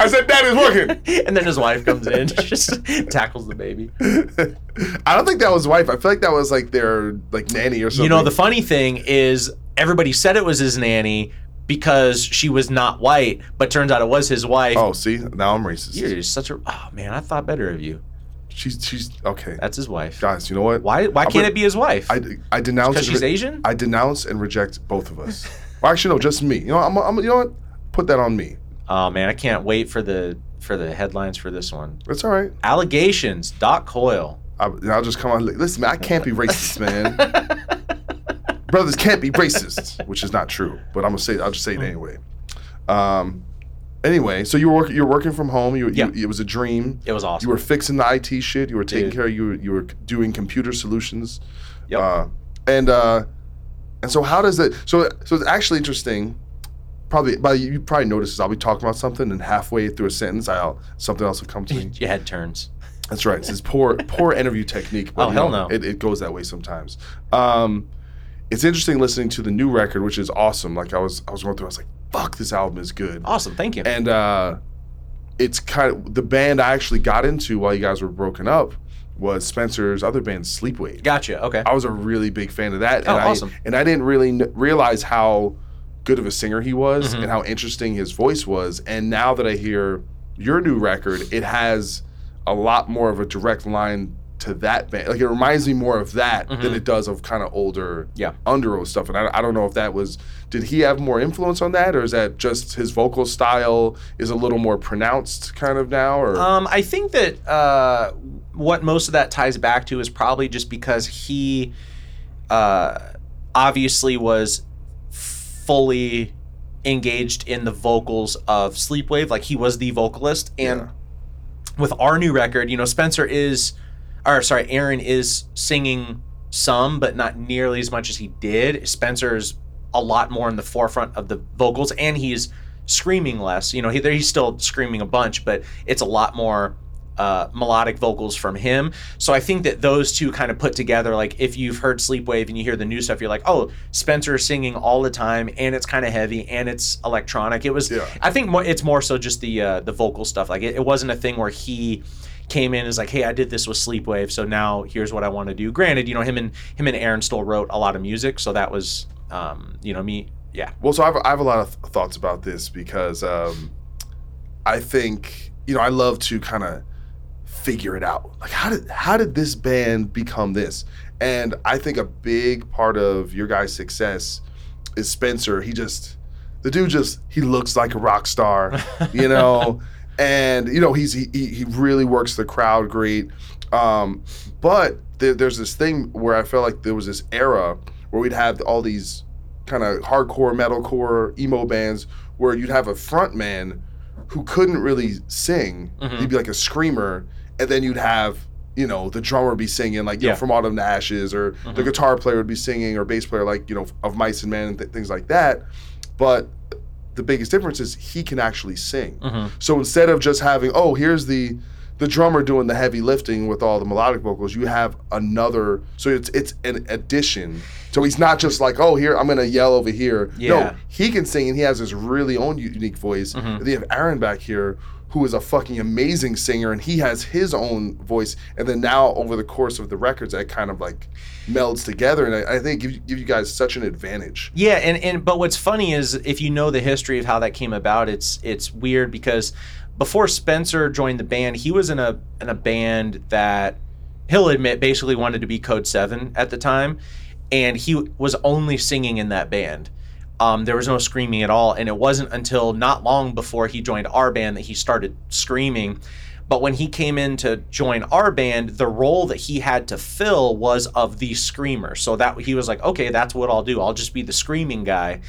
I said daddy's working. and then his wife comes in, she just tackles the baby. I don't think that was wife. I feel like that was like their like nanny or something. You know, the funny thing is, everybody said it was his nanny because she was not white, but turns out it was his wife. Oh, see, now I'm racist. You're such a. Oh man, I thought better of you. She's she's okay. That's his wife. Guys, you know what? Why? Why can't gonna- it be his wife? I, I denounce Because she's re- Asian? I denounce and reject both of us. well, actually, no, just me. You know, I'm, I'm you know what? Put that on me. Oh man, I can't wait for the for the headlines for this one. That's all right. Allegations. Doc Coyle. I, I'll just come on. Listen, man, I can't be racist, man. Brothers can't be racist, which is not true. But I'm gonna say I'll just say it anyway. Um, anyway, so you were working. You were working from home. You, Yeah. you, it was a dream. It was awesome. You were fixing the IT shit. You were taking Dude. care. Of, you were you were doing computer solutions. Yep. Uh, and uh, and so how does it? So so it's actually interesting. Probably, but you probably noticed this. I'll be talking about something, and halfway through a sentence, I'll something else will come to me. Your head turns. That's right. It's poor, poor interview technique. But Oh, hell no. It, it goes that way sometimes. Um, it's interesting listening to the new record, which is awesome. Like I was, I was going through. I was like, "Fuck, this album is good." Awesome. Thank you. And uh, it's kind of the band I actually got into while you guys were broken up was Spencer's other band, Sleepwave. Gotcha. Okay. I was a really big fan of that. Oh, and I, awesome. And I didn't really kn- realize how good of a singer he was Mhm. and how interesting his voice was. And now that I hear your new record, it has a lot more of a direct line to that band. Like it reminds me more of that than Mhm. it does of kind of older Yeah. Underoath stuff. And I, I don't know if that was did he have more influence on that, or is that just his vocal style is a little more pronounced kind of now? Or Um, I think that uh, what most of that ties back to is probably just because he uh, obviously was fully engaged in the vocals of Sleepwave. Like he was the vocalist. And with our new record, you know, Spencer is, or sorry, Aaron is singing some, but not nearly as much as he did. Spencer's a lot more in the forefront of the vocals, and he's screaming less. You know, he, he's still screaming a bunch, but it's a lot more uh, melodic vocals from him. So I think that those two kind of put together, like if you've heard Sleepwave and you hear the new stuff, you're like, oh, Spencer is singing all the time, and it's kind of heavy and it's electronic. It was, I think more, it's more so just the uh, the vocal stuff. Like it, it wasn't a thing where he came in and was like, hey, I did this with Sleepwave, so now here's what I want to do. Granted, you know him and him and Aaron still wrote a lot of music, so that was, um, you know, me, yeah. Well, so I have, I have a lot of th- thoughts about this because um, I think you know I love to kind of figure it out. Like how did how did this band become this? And I think a big part of your guys' success is Spencer. He just the dude just he looks like a rock star, you know, and you know he's he he really works the crowd great. Um, but there, there's this thing where I felt like there was this era where we'd have all these kind of hardcore metalcore emo bands where you'd have a front man who couldn't really sing. Mhm. He'd be like a screamer, and then you'd have you know the drummer be singing like you Yeah. know from Autumn to Ashes, or the Mhm. guitar player would be singing, or bass player like you know of Mice and Men and th- things like that. But the biggest difference is he can actually sing. Mhm. So instead of just having oh here's the the drummer doing the heavy lifting with all the melodic vocals, you have another. So it's it's an addition. So he's not just like oh here I'm gonna yell over here. Yeah. No, he can sing and he has his really own unique voice. Mhm. And then you have Aaron back here who is a fucking amazing singer and he has his own voice. And then now over the course of the records, that kind of like melds together. And I, I think give, you- give you guys such an advantage. Yeah, and, and but what's funny is if you know the history of how that came about, it's it's weird because before Spencer joined the band, he was in a in a band that he'll admit basically wanted to be Codeseven at the time, and he was only singing in that band. Um, there was no screaming at all, and it wasn't until not long before he joined our band that he started screaming. But when he came in to join our band, the role that he had to fill was of the screamer. So that he was like, okay, that's what I'll do. I'll just be the screaming guy.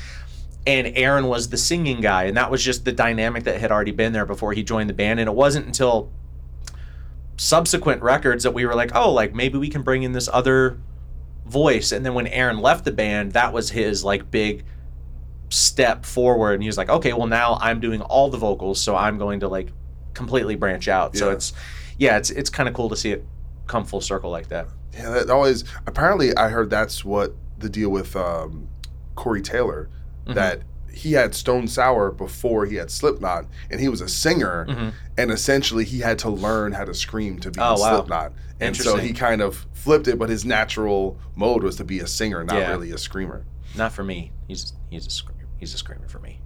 And Aaron was the singing guy, and that was just the dynamic that had already been there before he joined the band. And it wasn't until subsequent records that we were like, oh, like maybe we can bring in this other voice. And then when Aaron left the band, that was his like big step forward. And he was like, okay, well now I'm doing all the vocals, so I'm going to like completely branch out. So it's yeah, it's it's kind of cool to see it come full circle like that. Yeah, that always. Apparently, I heard that's what the deal with um, Corey Taylor. Mhm. That he had Stone Sour before he had Slipknot, and he was a singer, Mhm. and essentially he had to learn how to scream to be Oh, in wow. Slipknot. And so he kind of flipped it, but his natural mode was to be a singer, not Yeah. really a screamer. Not for me. He's he's a screamer. He's a screamer for me.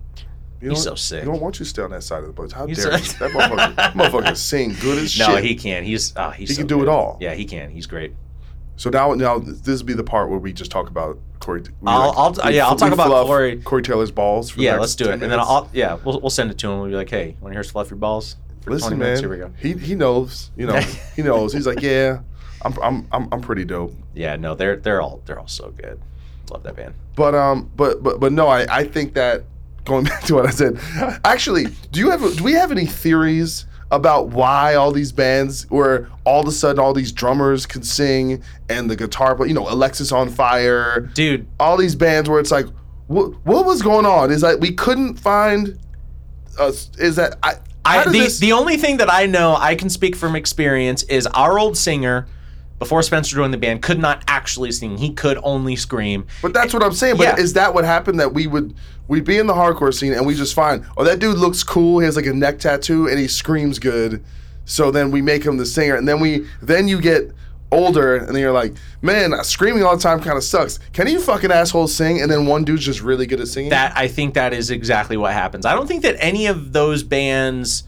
You He's so sick. You don't want you to stay on that side of the boat. How He's dare so- you? That motherfucker, that motherfucker sing good as shit. No, shit. he can. He's oh, he's He so can do it all. Yeah, he can. He's great. So now, now this will be the part where we just talk about Corey. we I'll- I'll- yeah, I'll talk about fluff Corey- Corey Taylor's balls. For the Yeah, next let's do 10 it. And then minutes. I'll yeah, we'll, we'll send it to him. We'll be like, hey, want to hear us fluff your balls? For Listen, 20 man. minutes? Here we go. He he knows. You know, he knows. He's like, yeah, I'm I'm I'm, I'm pretty dope. Yeah, no, they're they're all they're all so good. Love that band. But um, but but but no, I I think that going back to what I said, actually, do you have do we have any theories? About why all these bands, where all of a sudden all these drummers can sing and the guitar player, you know, Alexisonfire, dude, all these bands where it's like, what what was going on? Is that we couldn't find, us? Is that I? I, the, this- the only thing that I know I can speak from experience is our old singer before Spencer joined the band could not actually sing. He could only scream. But that's what I'm saying. But Yeah. is that what happened? That we would we'd be in the hardcore scene and we just find, oh, that dude looks cool. He has like a neck tattoo and he screams good. So then we make him the singer, and then we then you get older, and then you're like, man, screaming all the time kind of sucks. Can you fucking asshole sing? And then one dude's just really good at singing. That I think that is exactly what happens. I don't think that any of those bands,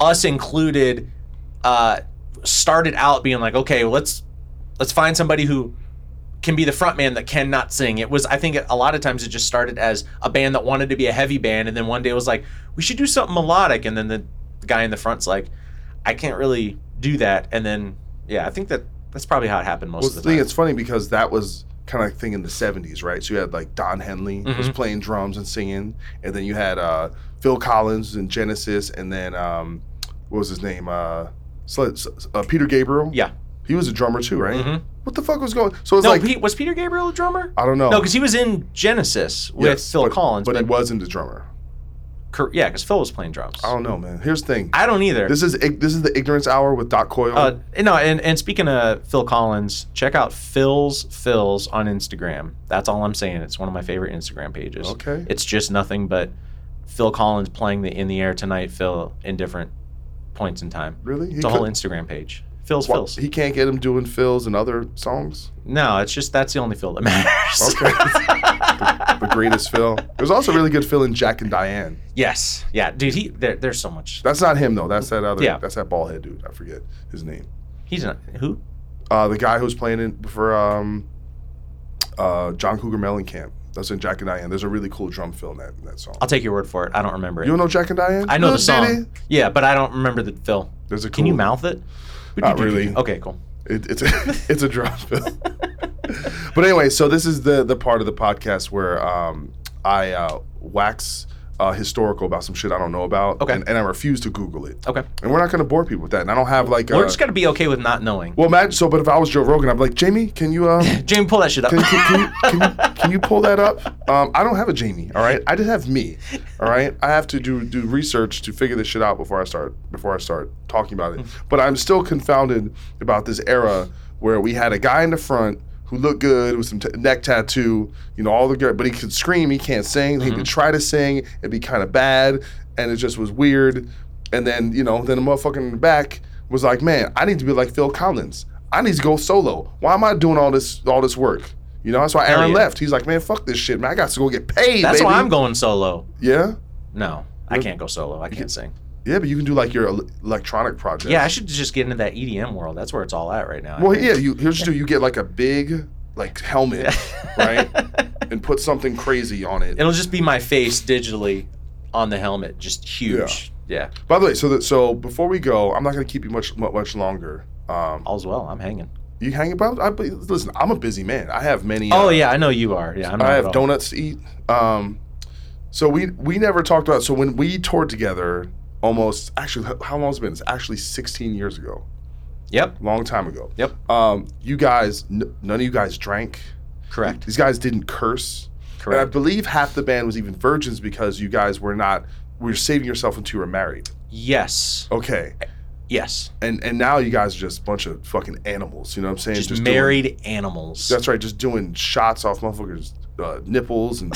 us included, uh, started out being like, okay, let's let's find somebody who can be the front man that cannot sing. It was I think a lot of times it just started as a band that wanted to be a heavy band, and then one day it was like, we should do something melodic, and then the, the guy in the front's like, I can't really do that, and then yeah, I think that that's probably how it happened most well, of the the thing, time. it's funny because that was kind of thing in the 70s, right? So you had like Don Henley was Mhm. playing drums and singing, and then you had uh, Phil Collins in Genesis, and then um, what was his name? Uh, so, uh, Peter Gabriel. Yeah. He was a drummer too, right? Mhm. What the fuck was going? So it's no, like Pete, was Peter Gabriel a drummer? I don't know. No, because he was in Genesis with Yes, Phil but- Collins, but, but, he wasn't a drummer. Yeah, because Phil was playing drums. I don't know, man. Here's the thing. I don't either. This is this is the ignorance hour with Doc Coyle. Uh, no, and, and speaking of Phil Collins, check out Phil's Phil's on Instagram. That's all I'm saying. It's one of my favorite Instagram pages. Okay. It's just nothing but Phil Collins playing the In the Air Tonight Phil in different points in time. Really? He It's a whole could- Instagram page. Phil's Wha- Phil's. He can't get him doing fills and other songs. No, it's just that's the only Phil that matters. Okay. the, the greatest Phil. There's also a really good Phil in Jack and Diane. yes. Yeah, dude, he there, there's so much. That's not him though. That's that other. Yeah. That's that bald head dude. I forget his name. He's not who? Uh, the guy who's playing in for um, uh, John Cougar Mellencamp. That's in Jack and Diane. There's a really cool drum fill in that, in that song. I'll take your word for it. I don't remember it. You don't know Jack and Diane? I know the song. Yeah, but I don't remember the fill. There's a Can you mouth it? Not really. Okay, cool. It, it's a it's a drum fill. but anyway, so this is the the part of the podcast where um, I uh, wax uh, historical about some shit I don't know about, Okay. and, and I refuse to Google it. Okay. And we're not going to bore people with that. And I don't have like. We're uh, just gonna be okay with not knowing. well, imagine so. But if I was Joe Rogan, I'd be like, Jamie, can you uh, Jamie, pull that shit up. can, can, can, you, can, you, can you pull that up? Um, I don't have a Jamie. All right, I just have me. All right, I have to do do research to figure this shit out before I start before I start talking about it. But I'm still confounded about this era where we had a guy in the front who looked good with some t- neck tattoo, you know, all the good, but he could scream, he can't sing. He would mm-hmm. try to sing, it'd be kind of bad, and it just was weird. And then you know, then the motherfucker in the back was like, "Man, I need to be like Phil Collins. I need to go solo. Why am I doing all this all this work?" You know, that's why Aaron yeah. left. He's like, "Man, fuck this shit, man. I got to go get paid." That's baby. why I'm going solo. Yeah, No, I can't go solo. I can't sing. Yeah, but you can do like your el- electronic project. Yeah, I should just get into that EDM world. That's where it's all at right now. I Well, think. yeah, you here's do. You get like a big like helmet, right, and put something crazy on it. It'll just be my face digitally on the helmet, just huge. Yeah. By the way, so that so before we go, I'm not going to keep you much mu- much longer. Um, All's well. I'm hanging. you hang about? I, but listen, I'm a busy man. I have many. Oh uh, yeah, I know you are. Yeah, I'm not I at have all. donuts to eat. Um, so we we never talked about. So when we toured together, almost actually, how long has it been? It's actually 16 years ago. Yep. Long time ago. Yep. Um, you guys, n- none of you guys drank. Correct. These guys didn't curse. Correct. And I believe half the band was even virgins because you guys were not. We were saving yourself until you were married. Yes. Okay. Yes. And and now you guys are just a bunch of fucking animals. You know what I'm saying? Just, doing- married animals. that's right. Just doing shots off motherfuckers' uh, nipples and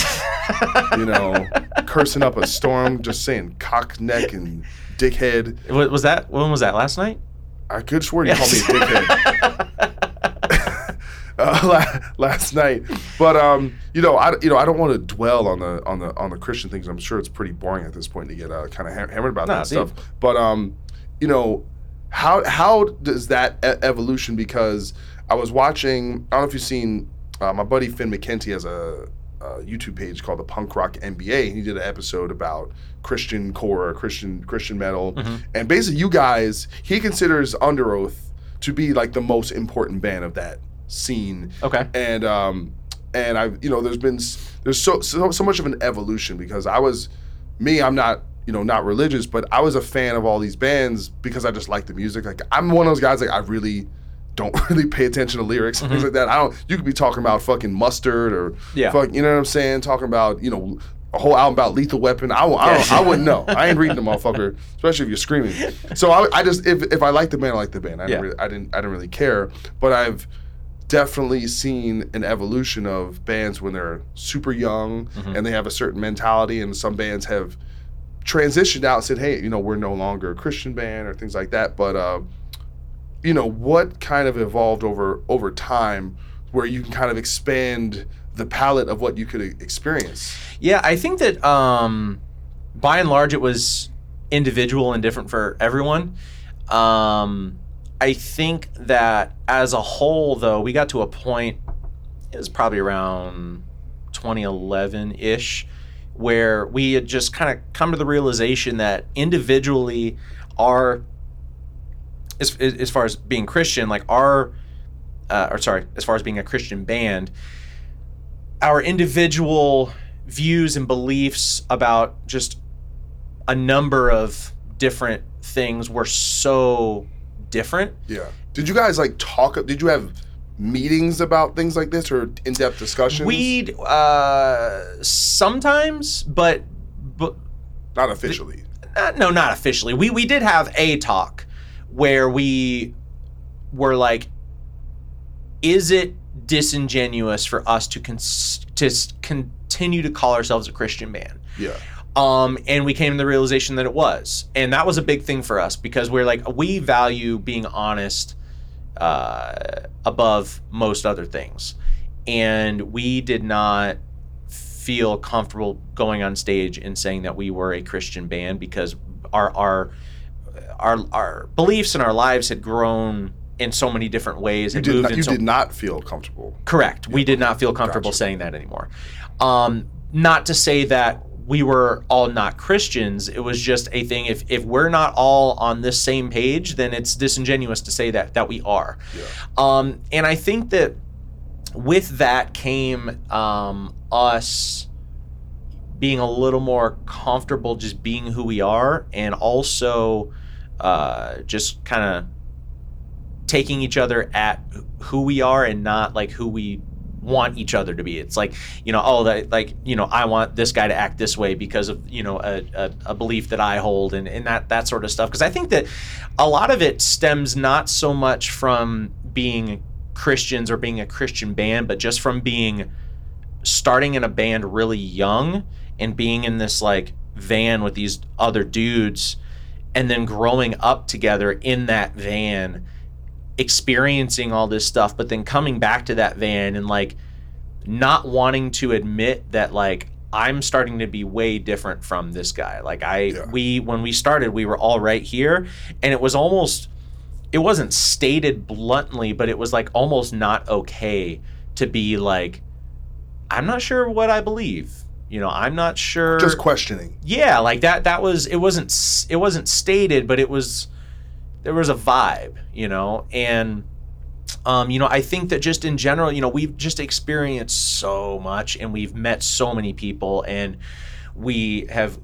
you know cursing up a storm. Just saying cock neck and dickhead. Wa- was that when was that last night? I could swear you called me a dickhead. uh, la- last night, but um, you know, I you know I don't want to dwell on the on the on the Christian things. I'm sure it's pretty boring at this point to get uh, kind of ha- hammered about Nah, that stuff. But um, you know, how how does that e- evolution? Because I was watching. I don't know if you've seen uh, my buddy Finn McKenty has a, a YouTube page called the Punk Rock MBA. He did an episode about Christian core, Christian Christian metal, Mm-hmm. and basically, you guys he considers Underoath to be like the most important band of that scene. Okay. And um, and I, you know, there's been there's so so so much of an evolution because I was me. I'm not you know not religious, but I was a fan of all these bands because I just like the music. Like I'm one of those guys like I really don't really pay attention to lyrics and things like that. I don't. You could be talking about fucking mustard or Yeah. fuck, you know what I'm saying? Talking about you know a whole album about Lethal Weapon. I, I, don't, I wouldn't know. I ain't reading the motherfucker, especially if you're screaming. So I, I just if, if I like the band, I like the band. I, Yeah. didn't really, I didn't I didn't really care. But I've definitely seen an evolution of bands when they're super young and they have a certain mentality, and some bands have transitioned out and said, hey, you know, we're no longer a Christian band or things like that. But uh, you know, what kind of evolved over over time where you can kind of expand the palette of what you could experience? Yeah, I think that um, by and large it was individual and different for everyone. Um, I think that as a whole, though, we got to a point. It was probably around 2011 ish, where we had just kind of come to the realization that individually, our as, as far as being Christian, like our, uh, or sorry, as far as being a Christian band, our individual views and beliefs about just a number of different things were so different. Yeah. Did you guys like talk? Did you have meetings about things like this or in-depth discussions? We'd uh, sometimes, but but Not officially. uh, no, not officially. We we did have a talk where we were like, is it disingenuous for us to cons- to continue to call ourselves a Christian band? Yeah. Um, and we came to the realization that it was, and that was a big thing for us because we're like we value being honest uh, above most other things, and we did not feel comfortable going on stage and saying that we were a Christian band because our our our our beliefs and our lives had grown in so many different ways. You did moved not. You so- did not feel comfortable. Correct. We did not feel comfortable saying that anymore. Um, not to say that we were all not Christians. It was just a thing. If if we're not all on this same page, then it's disingenuous to say that that we are. Um, and I think that with that came um, us being a little more comfortable just being who we are, and also uh, just kind of taking each other at who we are and not like who we want each other to be. It's like, you know, oh, that like, you know, I want this guy to act this way because of, you know, a, a, a belief that I hold and, and that, that sort of stuff. Cause I think that a lot of it stems not so much from being Christians or being a Christian band, but just from being starting in a band really young and being in this like van with these other dudes and then growing up together in that van experiencing all this stuff but then coming back to that van and like not wanting to admit that like I'm starting to be way different from this guy. Like I we when we started we were all right here and it was almost it wasn't stated bluntly but it was like almost not okay to be like I'm not sure what I believe. You know, I'm not sure Just questioning. yeah like that that was it wasn't it wasn't stated but it was there was a vibe you know and um, you know i think that just in general you know we've just experienced so much and we've met so many people and we have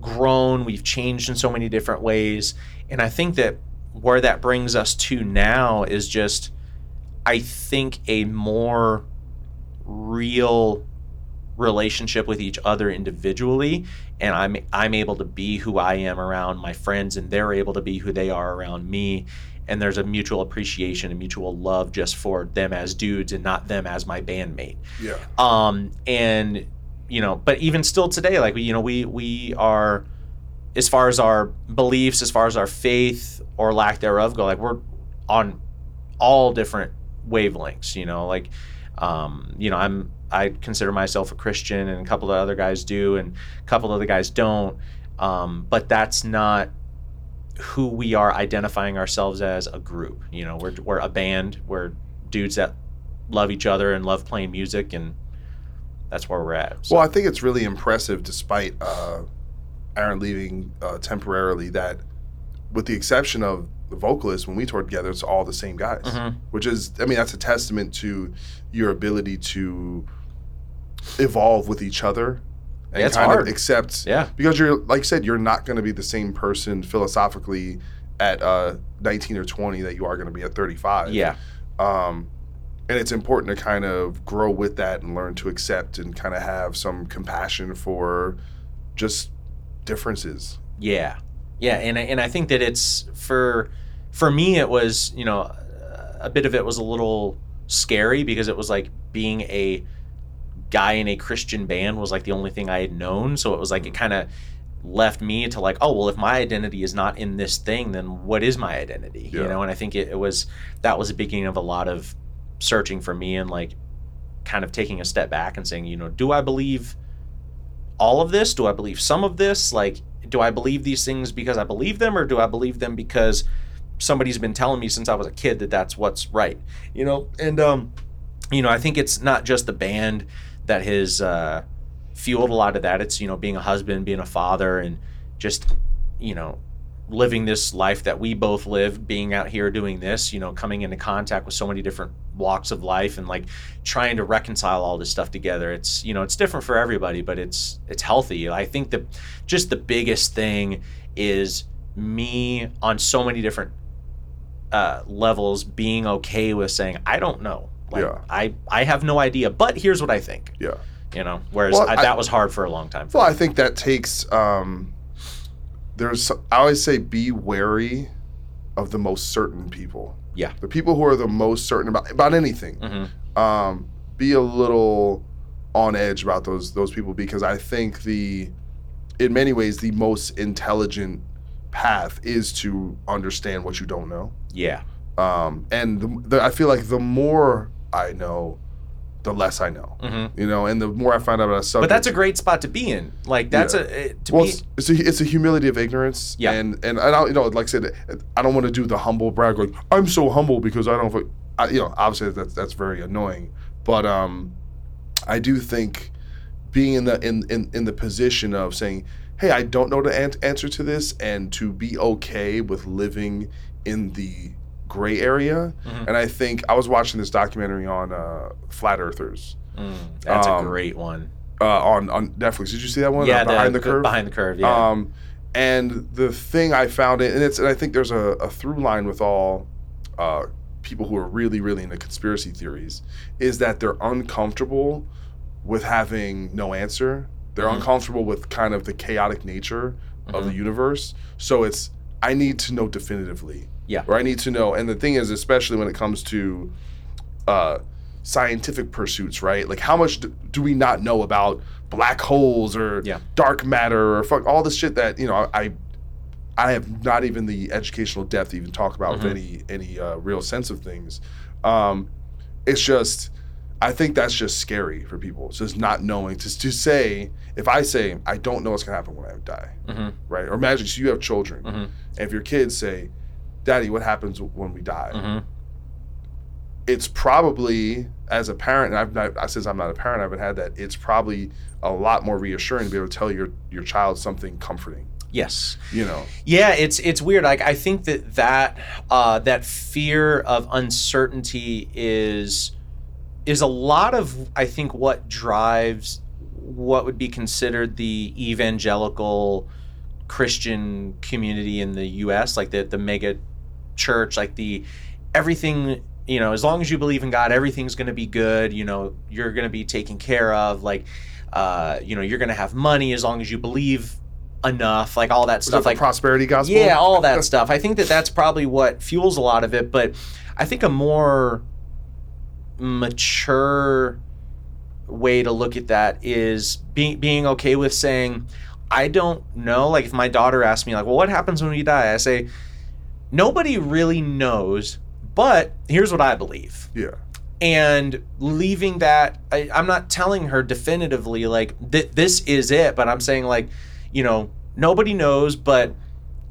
grown we've changed in so many different ways and i think that where that brings us to now is just i think a more real relationship with each other individually and I'm I'm able to be who I am around my friends and they're able to be who they are around me and there's a mutual appreciation and mutual love just for them as dudes and not them as my bandmate. Yeah. Um and you know, but even still today like you know we we are as far as our beliefs, as far as our faith or lack thereof go like we're on all different wavelengths, you know, like um, you know, I'm I consider myself a Christian, and a couple of other guys do, and a couple of other guys don't. Um, but that's not who we are identifying ourselves as a group. You know, we're we're a band. We're dudes that love each other and love playing music, and that's where we're at. So, Well, I think it's really impressive, despite uh, Aaron leaving uh, temporarily, that with the exception of the vocalist, when we toured together, it's all the same guys. Mhm. Which is, I mean, that's a testament to your ability to evolve with each other and Yeah, it's kind hard. of accept. Yeah. Because you're, like you said, you're not going to be the same person philosophically at uh, 19 or 20 that you are going to be at 35. Yeah. Um, and it's important to kind of grow with that and learn to accept and kind of have some compassion for just differences. Yeah, yeah, and I- and I think that it's for for me it was you know a bit of it was a little scary because it was like being a guy in a Christian band was like the only thing I had known, so it was like it kind of left me to like oh well if my identity is not in this thing then what is my identity you know and I think it, it was that was the beginning of a lot of searching for me and like kind of taking a step back and saying you know do I believe all of this? Do I believe some of this? Like, do I believe these things because I believe them, or do I believe them because somebody's been telling me since I was a kid that that's what's right? You know, and um, you know, I think it's not just the band that has uh, fueled a lot of that. It's you know, being a husband, being a father, and just you know, living this life that we both live, being out here doing this. You know, coming into contact with so many different walks of life and like trying to reconcile all this stuff together it's you know it's different for everybody but it's it's healthy i think that just the biggest thing is me on so many different uh, levels being okay with saying i don't know like Yeah. i i have no idea but here's what i think Yeah. You know, whereas Well, I, I- that was hard for a long time. Well, I think that takes. Um, there's. I always say be wary of the most certain people. Yeah. The people who are the most certain about about anything. Mm-hmm. Um, be a little on edge about those those people because I think the, in many ways, the most intelligent path is to understand what you don't know. Yeah. Um, and the, the, I feel like the more I know, the less I know. Mhm. You know, and the more I find out about a subject. But that's a great spot to be in. Like that's Yeah. a to well, be. it's, it's a it's a humility of ignorance. Yeah. And and I don't you know like I said I don't want to do the humble brag like I'm so humble because I don't I, you know obviously that's that's very annoying. But um, I do think being in the in in, in the position of saying hey I don't know the an- answer to this and to be okay with living in the gray area. Mhm. And I think I was watching this documentary on uh, flat earthers. Mm, that's Um, a great one. uh, on on Netflix. Did you see that one? Yeah, Uh, behind the, the- curve. Behind the Curve, yeah. Um, and the thing I found it, and it's, and I think there's a, a through line with all uh, people who are really, really into conspiracy theories, is that they're uncomfortable with having no answer. They're Mhm. uncomfortable with kind of the chaotic nature of the Mhm. universe. So it's I need to know definitively. Yeah. Or I need to know. And the thing is, especially when it comes to uh, scientific pursuits, right? Like how much do, do we not know about black holes or Yeah. dark matter or fuck all this shit that you know I I have not even the educational depth to even talk about Mhm. with any any uh, real sense of things. Um, it's just I think that's just scary for people. It's just not knowing to to say if I say I don't know what's gonna happen when I die, Mhm. right? Or imagine so you have children, Mhm. and if your kids say, "Daddy, what happens when we die?" Mhm. it's probably as a parent, and I've not, I since I'm not a parent, I haven't had that. It's probably a lot more reassuring to be able to tell your your child something comforting. Yes. You know, Yeah, it's it's weird. Like I think that that uh, that fear of uncertainty is is a lot of I think what drives what would be considered the evangelical Christian community in the U.S. Like the the mega church, like the everything. You know, as long as you believe in God, everything's going to be good. You know, you're going to be taken care of. Like, uh, you know, you're going to have money as long as you believe enough. Like all that Is stuff. that the like prosperity gospel. yeah, all that stuff. I think that that's probably what fuels a lot of it. But I think a more mature way to look at that is being being okay with saying, I don't know. Like if my daughter asks me, like, well, what happens when we die? I say, nobody really knows. But here's what I believe Yeah. and leaving that I, i'm not telling her definitively like th- this is it but i'm saying like you know nobody knows but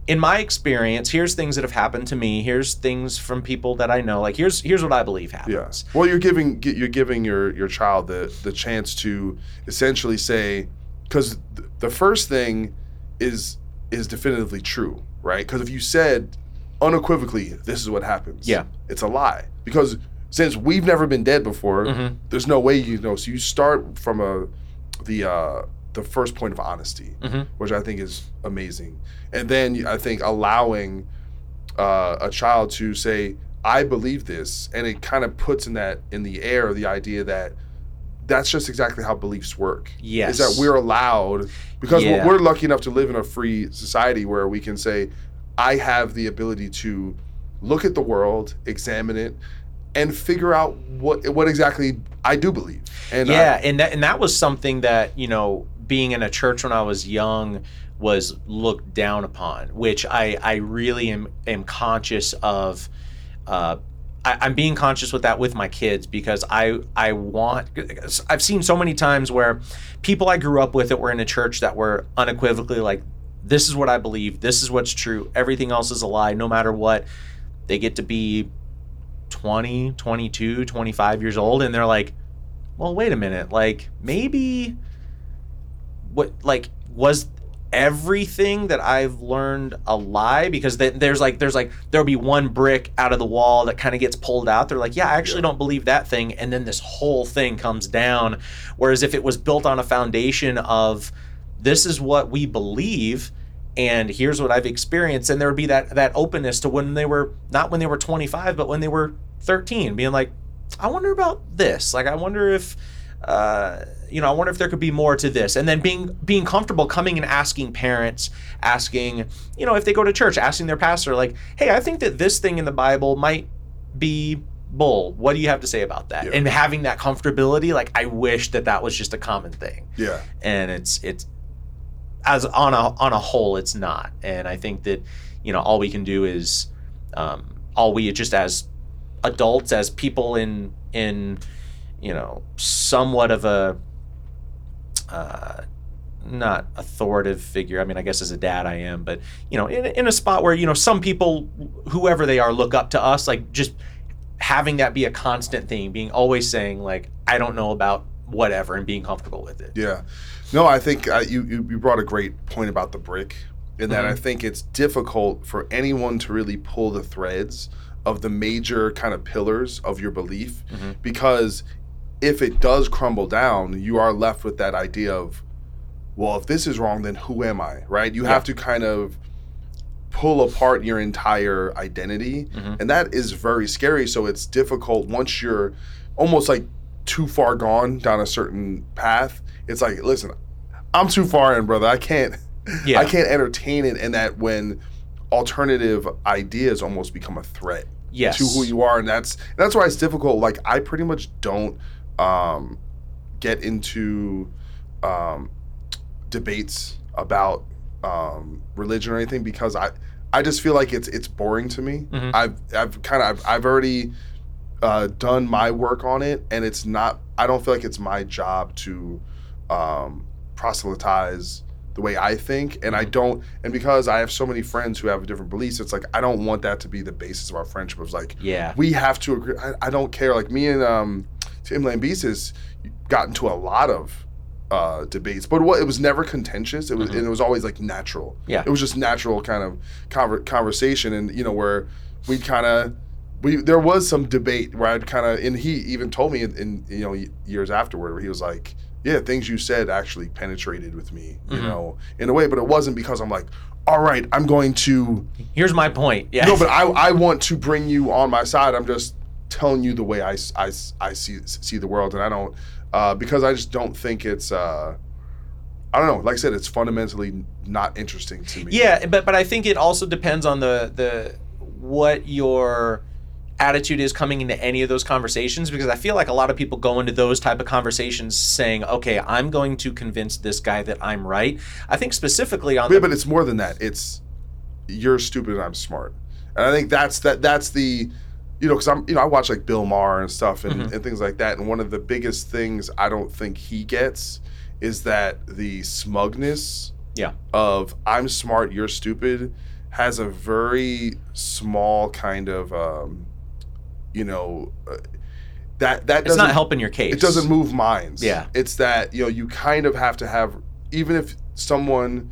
in my experience here's things that have happened to me here's things from people that i know like here's here's what i believe happens Yeah. Well, you're giving you're giving your your child the the chance to essentially say because th- the first thing is is definitively true, right? Because if you said unequivocally this is what happens, Yeah. it's a lie. Because since we've never been dead before, Mhm. there's no way you know. So you start from a the uh, the first point of honesty, Mhm. which I think is amazing, and then I think allowing uh, a child to say, "I believe this," and it kind of puts in that in the air the idea that that's just exactly how beliefs work. Yes. is that we're allowed because we're- Yeah. we're lucky enough to live in a free society where we can say, "I have the ability to look at the world, examine it." And figure out what what exactly I do believe, and yeah I, and that and that was something that you know being in a church when i was young was looked down upon which i i really am am conscious of uh I, I'm being conscious with that with my kids because I I want I've seen so many times where people I grew up with that were in a church that were unequivocally like this is what I believe. This is what's true. Everything else is a lie no matter what. They get to be 20 22 25 years old and they're like well wait a minute. Like maybe what like was everything that i've learned a lie? Because th- there's like there's like there'll be one brick out of the wall that kind of gets pulled out. They're like yeah i actually don't believe that thing. And then this whole thing comes down. Whereas if it was built on a foundation of this is what we believe and here's what I've experienced. And there would be that that openness to when they were not when they were 25, but when they were 13, being like, I wonder about this. Like, I wonder if uh, you know, I wonder if there could be more to this. And then being being comfortable coming and asking parents, asking, you know, if they go to church, asking their pastor, like, hey, I think that this thing in the Bible might be bull. What do you have to say about that? And having that comfortability, like, I wish that that was just a common thing. Yeah. And it's it's as on a on a whole, it's not. And I think that you know all we can do is um, all we just as adults, as people in in you know somewhat of a uh, not authoritative figure. I mean, I guess as a dad, I am, but you know, in, in a spot where you know some people, whoever they are, look up to us. Like just having that be a constant thing, being always saying like, I don't know about whatever, and being comfortable with it. Yeah. No, I think uh, you, you brought a great point about the brick, in that I Mhm. think it's difficult for anyone to really pull the threads of the major kind of pillars of your belief, Mhm. because if it does crumble down, you are left with that idea of, well, if this is wrong, then who am I? Right? You Yeah. have to kind of pull apart your entire identity Mhm. and that is very scary so it's difficult once you're almost like too far gone down a certain path it's like listen i'm too far in brother i can't Yeah. i can't entertain it and that when alternative ideas almost become a threat Yes. to who you are and that's that's why it's difficult like i pretty much don't um get into um debates about um, religion or anything because I I just feel like it's it's boring to me. Mhm. I've I've kind of I've, I've already uh, done my work on it, and it's not. I don't feel like it's my job to um, proselytize the way I think, and I don't. And because I have so many friends who have different beliefs, it's like I don't want that to be the basis of our friendship. It's like Yeah. we have to agree. I, I don't care. Like me and um, Tim Lambesis got into a lot of uh, debates, but what it was never contentious. It was and it was always like natural. Yeah. it was just natural kind of conver- conversation, and you know where we kind of we there was some debate where I'd kind of and he even told me in, in you know years afterward where he was like. Yeah, things you said actually penetrated with me, you Mhm. know, in a way, but it wasn't because I'm like, all right, I'm going to Here's my point. Yeah. no, but I, I want to bring you on my side. I'm just telling you the way I, I, I see see the world, and I don't uh, because I just don't think it's. Uh, I don't know. Like I said, it's fundamentally not interesting to me. Yeah, but but I think it also depends on the the what your attitude is coming into any of those conversations because I feel like a lot of people go into those type of conversations saying, "Okay, I'm going to convince this guy that I'm right." I think specifically on But, the, but it's more than that. It's you're stupid and I'm smart, and I think that's that. That's the you know because I'm you know I watch like Bill Maher and stuff and, Mhm. and things like that, and one of the biggest things I don't think he gets is that the smugness yeah. of I'm smart, you're stupid has a very small kind of um, you know uh, that that It's doesn't not helping your case. It doesn't move minds. Yeah. it's that you know you kind of have to have even if someone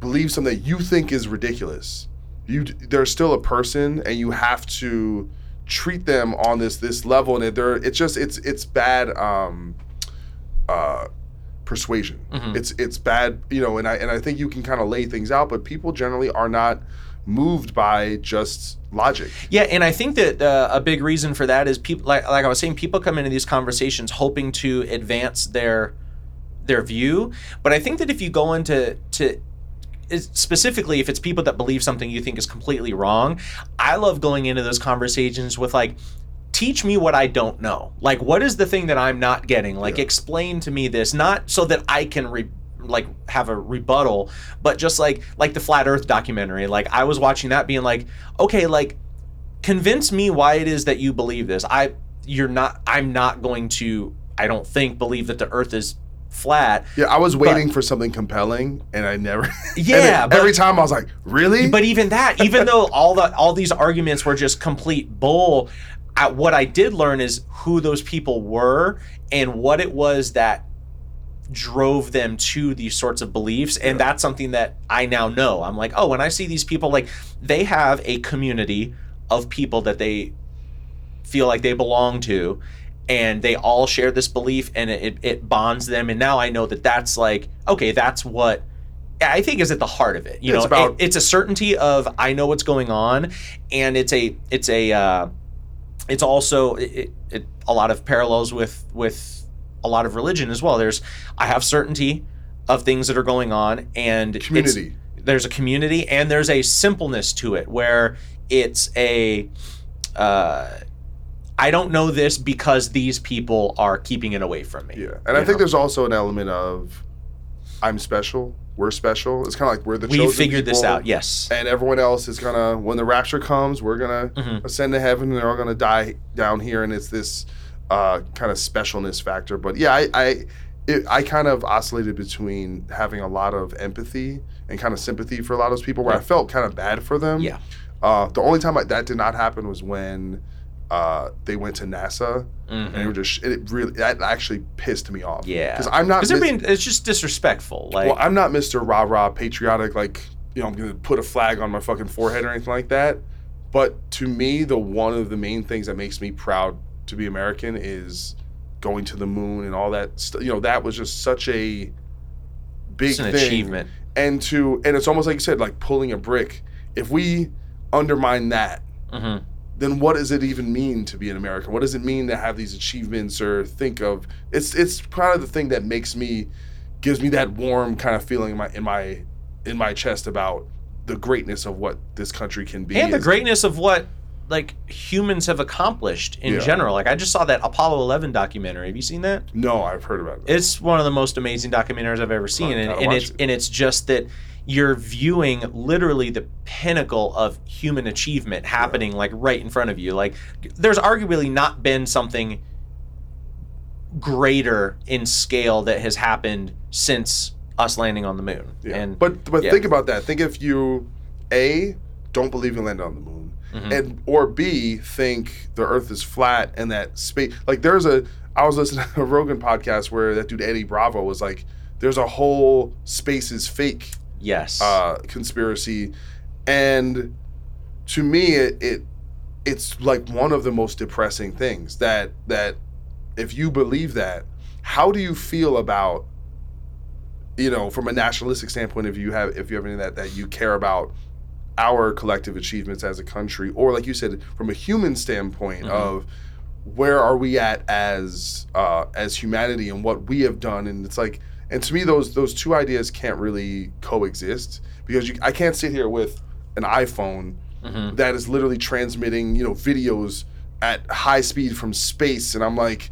believes something that you think is ridiculous, you they're still a person and you have to treat them on this this level and they're it's just it's it's bad um uh persuasion. Mhm. It's it's bad, you know, and I and I think you can kind of lay things out, but people generally are not moved by just logic. Yeah, and I think that uh, a big reason for that is people like like I was saying, people come into these conversations hoping to advance their their view, but I think that if you go into to specifically if it's people that believe something you think is completely wrong, I love going into those conversations with like teach me what I don't know. Like what is the thing that I'm not getting? Like explain to me this not so that I can re- like have a rebuttal, but just like like the flat earth documentary. Like I was watching that being like, okay, like convince me why it is that you believe this. I you're not I'm not going to I don't think believe that the earth is flat. Yeah, I was But- waiting for something compelling, and I never. Yeah, then but- every time I was like, "Really?" But even that, even though all the all these arguments were just complete bull, I, what I did learn is who those people were and what it was that drove them to these sorts of beliefs and that's something that I now know. I'm like, "Oh, when I see these people like they have a community of people that they feel like they belong to and they all share this belief and it, it bonds them and now I know that that's like okay that's what I think is at the heart of it you It's know about- it- it's a certainty of I know what's going on and it's a it's a uh, it's also it, it, a lot of parallels with with a lot of religion as well. There's I have certainty of things that are going on and it's- Community. there's a community and there's a simpleness to it where it's a uh, I don't know this because these people are keeping it away from me. Yeah, and I think there's also an element of I'm special. We're special. It's kind of like we're the We figured this out, yes. And everyone else is gonna when the rapture comes, we're gonna Mm-hmm. ascend to heaven, and they're all gonna die down here, and it's this uh, kind of specialness factor. But yeah, I I, it, I kind of oscillated between having a lot of empathy and kind of sympathy for a lot of those people, where I felt kind of bad for them. Yeah. Uh, the only time I, that did not happen was when uh, they went to NASA, and it were just it really that actually pissed me off. Mm-hmm. Yeah, because I'm not. because they're mis- being it's just disrespectful. Like well, I'm not Mr. Rah Rah patriotic, like, you know, I'm going to put a flag on my fucking forehead or anything like that. But to me, the one of the main things that makes me proud to be American is going to the moon and all that. St- you know, that was just such a big thing. achievement. And to and it's almost like you said, like pulling a brick. If we undermine that, Mhm. then what does it even mean to be an American? What does it mean to have these achievements or think of? It's it's kind of the thing that makes me gives me that warm kind of feeling in my in my in my chest about the greatness of what this country can be. and the greatness of what like humans have accomplished in Yeah. general. Like I just saw that Apollo 11 documentary. Have you seen that? No, I've heard about it. It's one of the most amazing documentaries I've ever seen, and, and it's it. and it's just that you're viewing literally the pinnacle of human achievement happening like right in front of you. Like there's arguably not been something greater in scale that has happened since us landing on the moon. Yeah. And but but yeah. think about that. Think if you a don't believe in landing on the moon, Mhm. and or b think the Earth is flat and that space. Like there's a I was listening to a Rogan podcast where that dude Eddie Bravo was like, there's a whole space is fake yes, uh, conspiracy, and to me it, it it's like one of the most depressing things that that if you believe that, how do you feel about you know from a nationalistic standpoint if you have if you have any of that that you care about our collective achievements as a country or like you said from a human standpoint Mhm. of where are we at as uh, as humanity and what we have done and it's like and to me those those two ideas can't really coexist because you, I can't sit here with an iPhone Mhm. that is literally transmitting you know videos at high speed from space and I'm like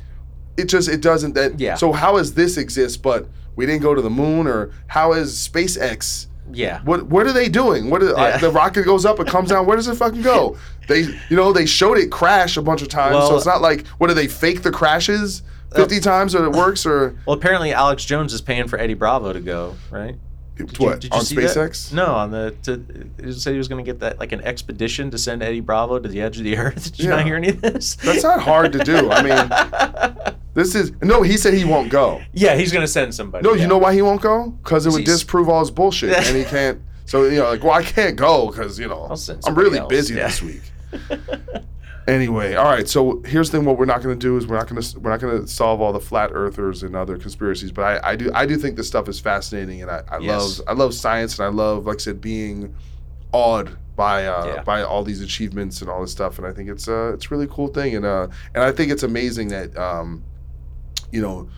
it just it doesn't that Yeah. so how does this exist but we didn't go to the moon or how is SpaceX yeah. what what are they doing? What are, uh, the rocket goes up, it comes down. Where does it fucking go? They you know they showed it crash a bunch of times, so it's not like what do they fake the crashes fifty times so it works or Well, apparently Alex Jones is paying for Eddie Bravo to go, right? Did what on see that? SpaceX? No, on the to, he said he was going to get that like an expedition to send Eddie Bravo to the edge of the earth. Did you Yeah. not hear any of this? That's not hard to do. I mean, this is no. He said he won't go. Yeah, he's going to send somebody. No, yeah. you know why he won't go? Because it would He's- disprove all his bullshit, and he can't. So you know, like, well, I can't go because you know I'm really else, busy yeah. this week. anyway, all right. So here's the thing: what we're not going to do is we're not going to we're not going to solve all the flat earthers and other conspiracies. But I, I do I do think this stuff is fascinating, and I, I Yes. love I love science, and I love like I said being awed by uh, Yeah. by all these achievements and all this stuff. And I think it's uh it's a really cool thing, and uh and I think it's amazing that um you know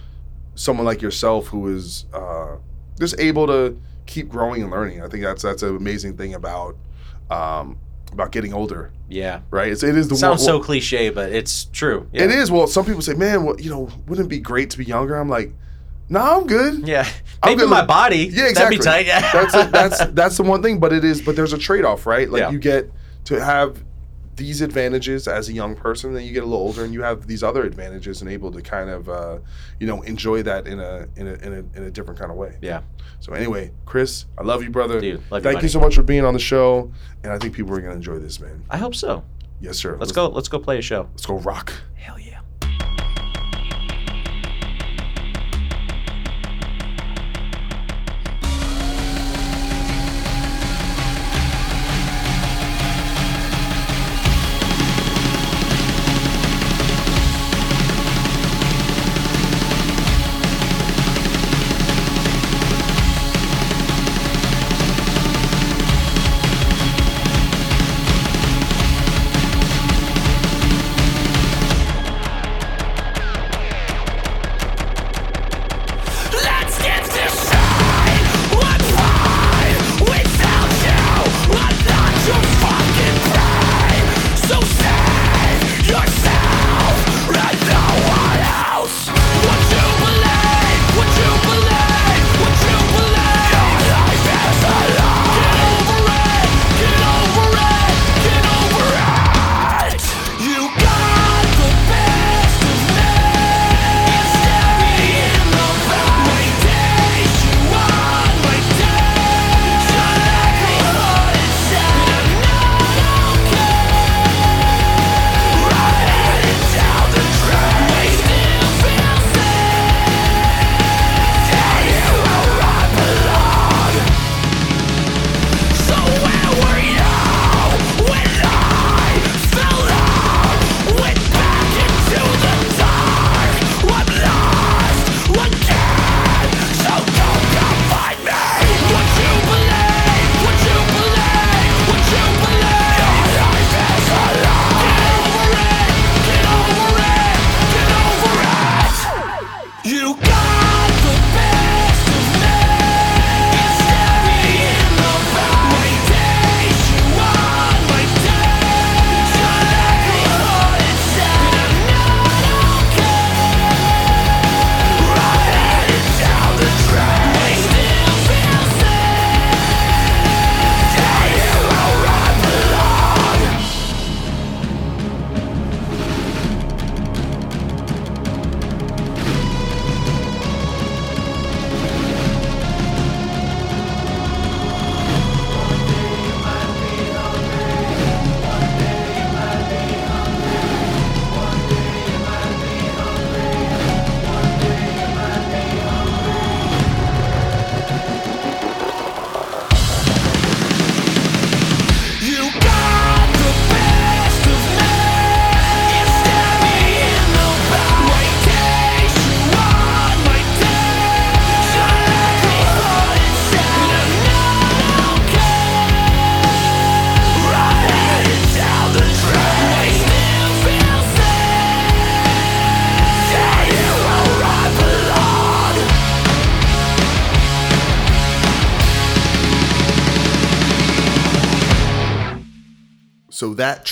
someone like yourself who is uh, just able to keep growing and learning. I think that's that's an amazing thing about um, about getting older, Yeah. right? It's, it is the Sounds so cliche, but it's true. Yeah. It is. Well, some people say, "Man, well, you know, wouldn't it be great to be younger?" I'm like, "No, I'm good." Yeah. I'm Maybe good my body. Yeah, exactly. That'd be tight. Yeah. that's it, that's that's the one thing. But it is. But there's a trade off, right? Like Yeah. you get to have these advantages as a young person, then you get a little older and you have these other advantages and able to kind of uh, you know enjoy that in a in a in a, in a different kind of way. Yeah. So anyway, Chris, I love you, brother. Dude, love Thank buddy. you so much for being on the show, and I think people are gonna enjoy this, man. I hope so. Yes, sir. Let's go. Let's go play a show. Let's go rock. Hell yeah.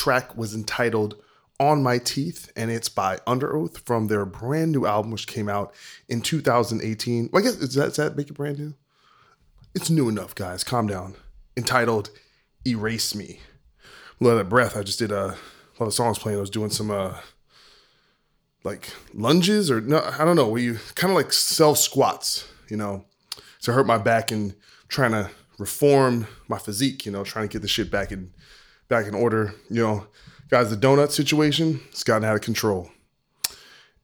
Track was entitled On My Teeth, and it's by Underoath from their brand new album, which came out in 2018. Well, I guess, is that, does that make it brand new? It's new enough, guys. Calm down. Entitled Erase Me. A lot of breath. I just did a lot of songs playing. I was doing some uh like lunges or no, I don't know, where you kind of like self squats, you know. to hurt my back and trying to reform my physique, you know, trying to get the shit back in back in order. You know, guys, the donut situation, it's gotten out of control.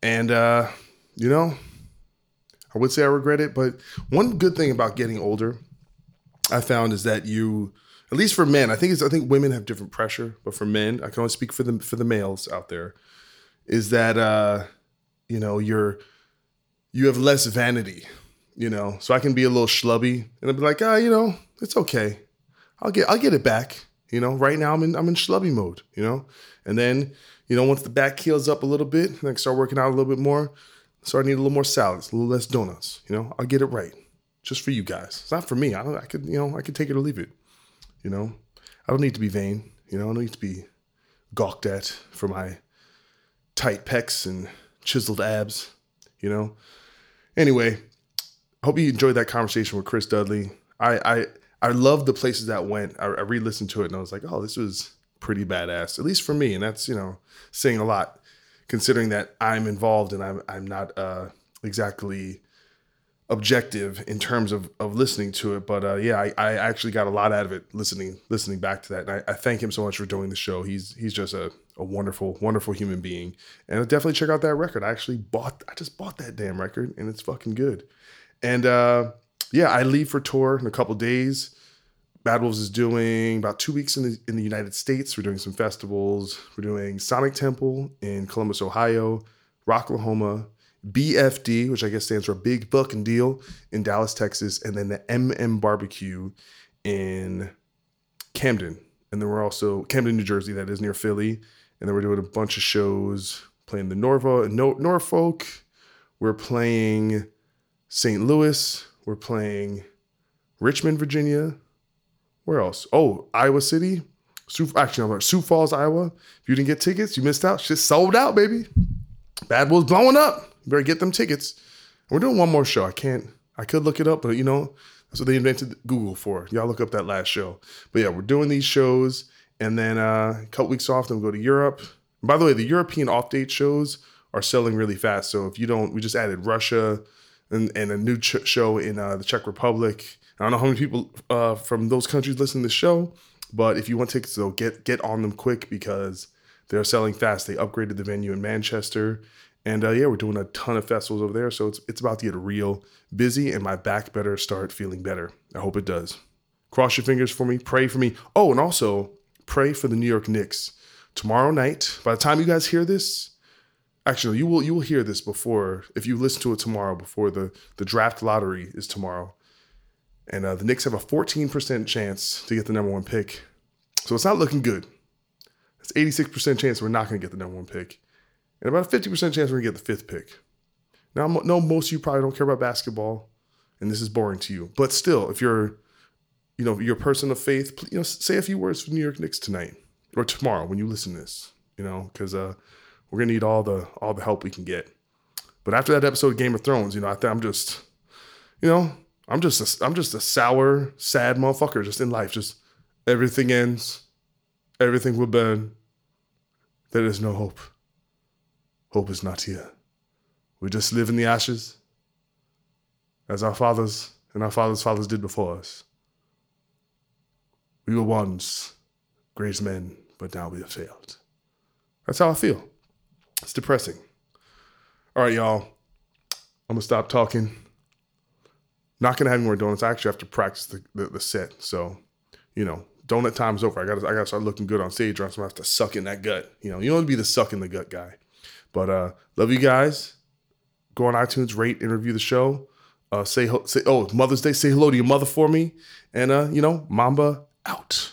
And uh, you know, I would say I regret it, but one good thing about getting older, I found is that you at least for men, I think it's I think women have different pressure, but for men, I can only speak for the for the males out there, is that uh, you know, you're you have less vanity, you know. So I can be a little schlubby and I'll be like, ah, you know, it's okay. I'll get I'll get it back. You know, right now I'm in I'm in schlubby mode, you know? And then, you know, once the back heals up a little bit, and I can start working out a little bit more, so I need a little more salads, a little less donuts, you know? I'll get it right. Just for you guys. It's not for me. I don't I could, you know, I could take it or leave it. You know? I don't need to be vain, you know, I don't need to be gawked at for my tight pecs and chiseled abs, you know? Anyway, hope you enjoyed that conversation with Chris Dudley. I I I love the places that went. I, I re-listened to it and I was like, oh, this was pretty badass, at least for me. And that's you know saying a lot, considering that I'm involved and I'm I'm not uh, exactly objective in terms of of listening to it. But uh, yeah, I, I actually got a lot out of it listening listening back to that. And I, I thank him so much for doing the show. He's he's just a, a wonderful wonderful human being. And I'll definitely check out that record. I actually bought I just bought that damn record and it's fucking good. And uh, yeah, I leave for tour in a couple days. Bad Wolves is doing about two weeks in the in the United States. We're doing some festivals. We're doing Sonic Temple in Columbus, Ohio, Rocklahoma, BFD, which I guess stands for Big Fucking Deal in Dallas, Texas, and then the MM Barbecue in Camden. And then we're also Camden, New Jersey, that is near Philly. And then we're doing a bunch of shows playing the Norvo, no, Norfolk. We're playing St. Louis. We're playing Richmond, Virginia. Where else? Oh, Iowa City. Sioux, actually, no, Sioux Falls, Iowa. If you didn't get tickets, you missed out. Shit sold out, baby. Bad Wolves blowing up. You better get them tickets. We're doing one more show. I can't. I could look it up, but you know that's what they invented Google for. Y'all look up that last show. But yeah, we're doing these shows, and then uh, a couple weeks off, then we go to Europe. And by the way, the European off date shows are selling really fast. So if you don't, we just added Russia and, and a new ch- show in uh, the Czech Republic. I don't know how many people uh, from those countries listen to the show, but if you want tickets, though, get get on them quick because they're selling fast. They upgraded the venue in Manchester, and uh, yeah, we're doing a ton of festivals over there. So it's it's about to get real busy, and my back better start feeling better. I hope it does. Cross your fingers for me. Pray for me. Oh, and also pray for the New York Knicks tomorrow night. By the time you guys hear this, actually you will you will hear this before if you listen to it tomorrow before the the draft lottery is tomorrow and uh, the Knicks have a 14% chance to get the number one pick. So it's not looking good. It's 86% chance we're not going to get the number one pick. And about a 50% chance we're going to get the fifth pick. Now, I know most of you probably don't care about basketball, and this is boring to you. But still, if you're, you know, you're a person of faith, you know, say a few words for the New York Knicks tonight or tomorrow when you listen to this. You know, because uh, we're gonna need all the all the help we can get. But after that episode of Game of Thrones, you know, I think I'm just, you know, I'm just a, I'm just a sour, sad motherfucker just in life. Just everything ends, everything will burn. There is no hope. Hope is not here. We just live in the ashes, as our fathers and our fathers' fathers did before us. We were once great men, but now we have failed. That's how I feel. It's depressing. All right, y'all. I'm gonna stop talking. Not gonna have any more donuts. I actually have to practice the, the, the set. So, you know, donut time's over. I gotta I gotta start looking good on stage or I'm gonna have to suck in that gut. You know, you don't want to be the suck in the gut guy. But uh love you guys. Go on iTunes, rate and review the show. Uh say say oh Mother's Day, say hello to your mother for me. And uh, you know, Mamba out.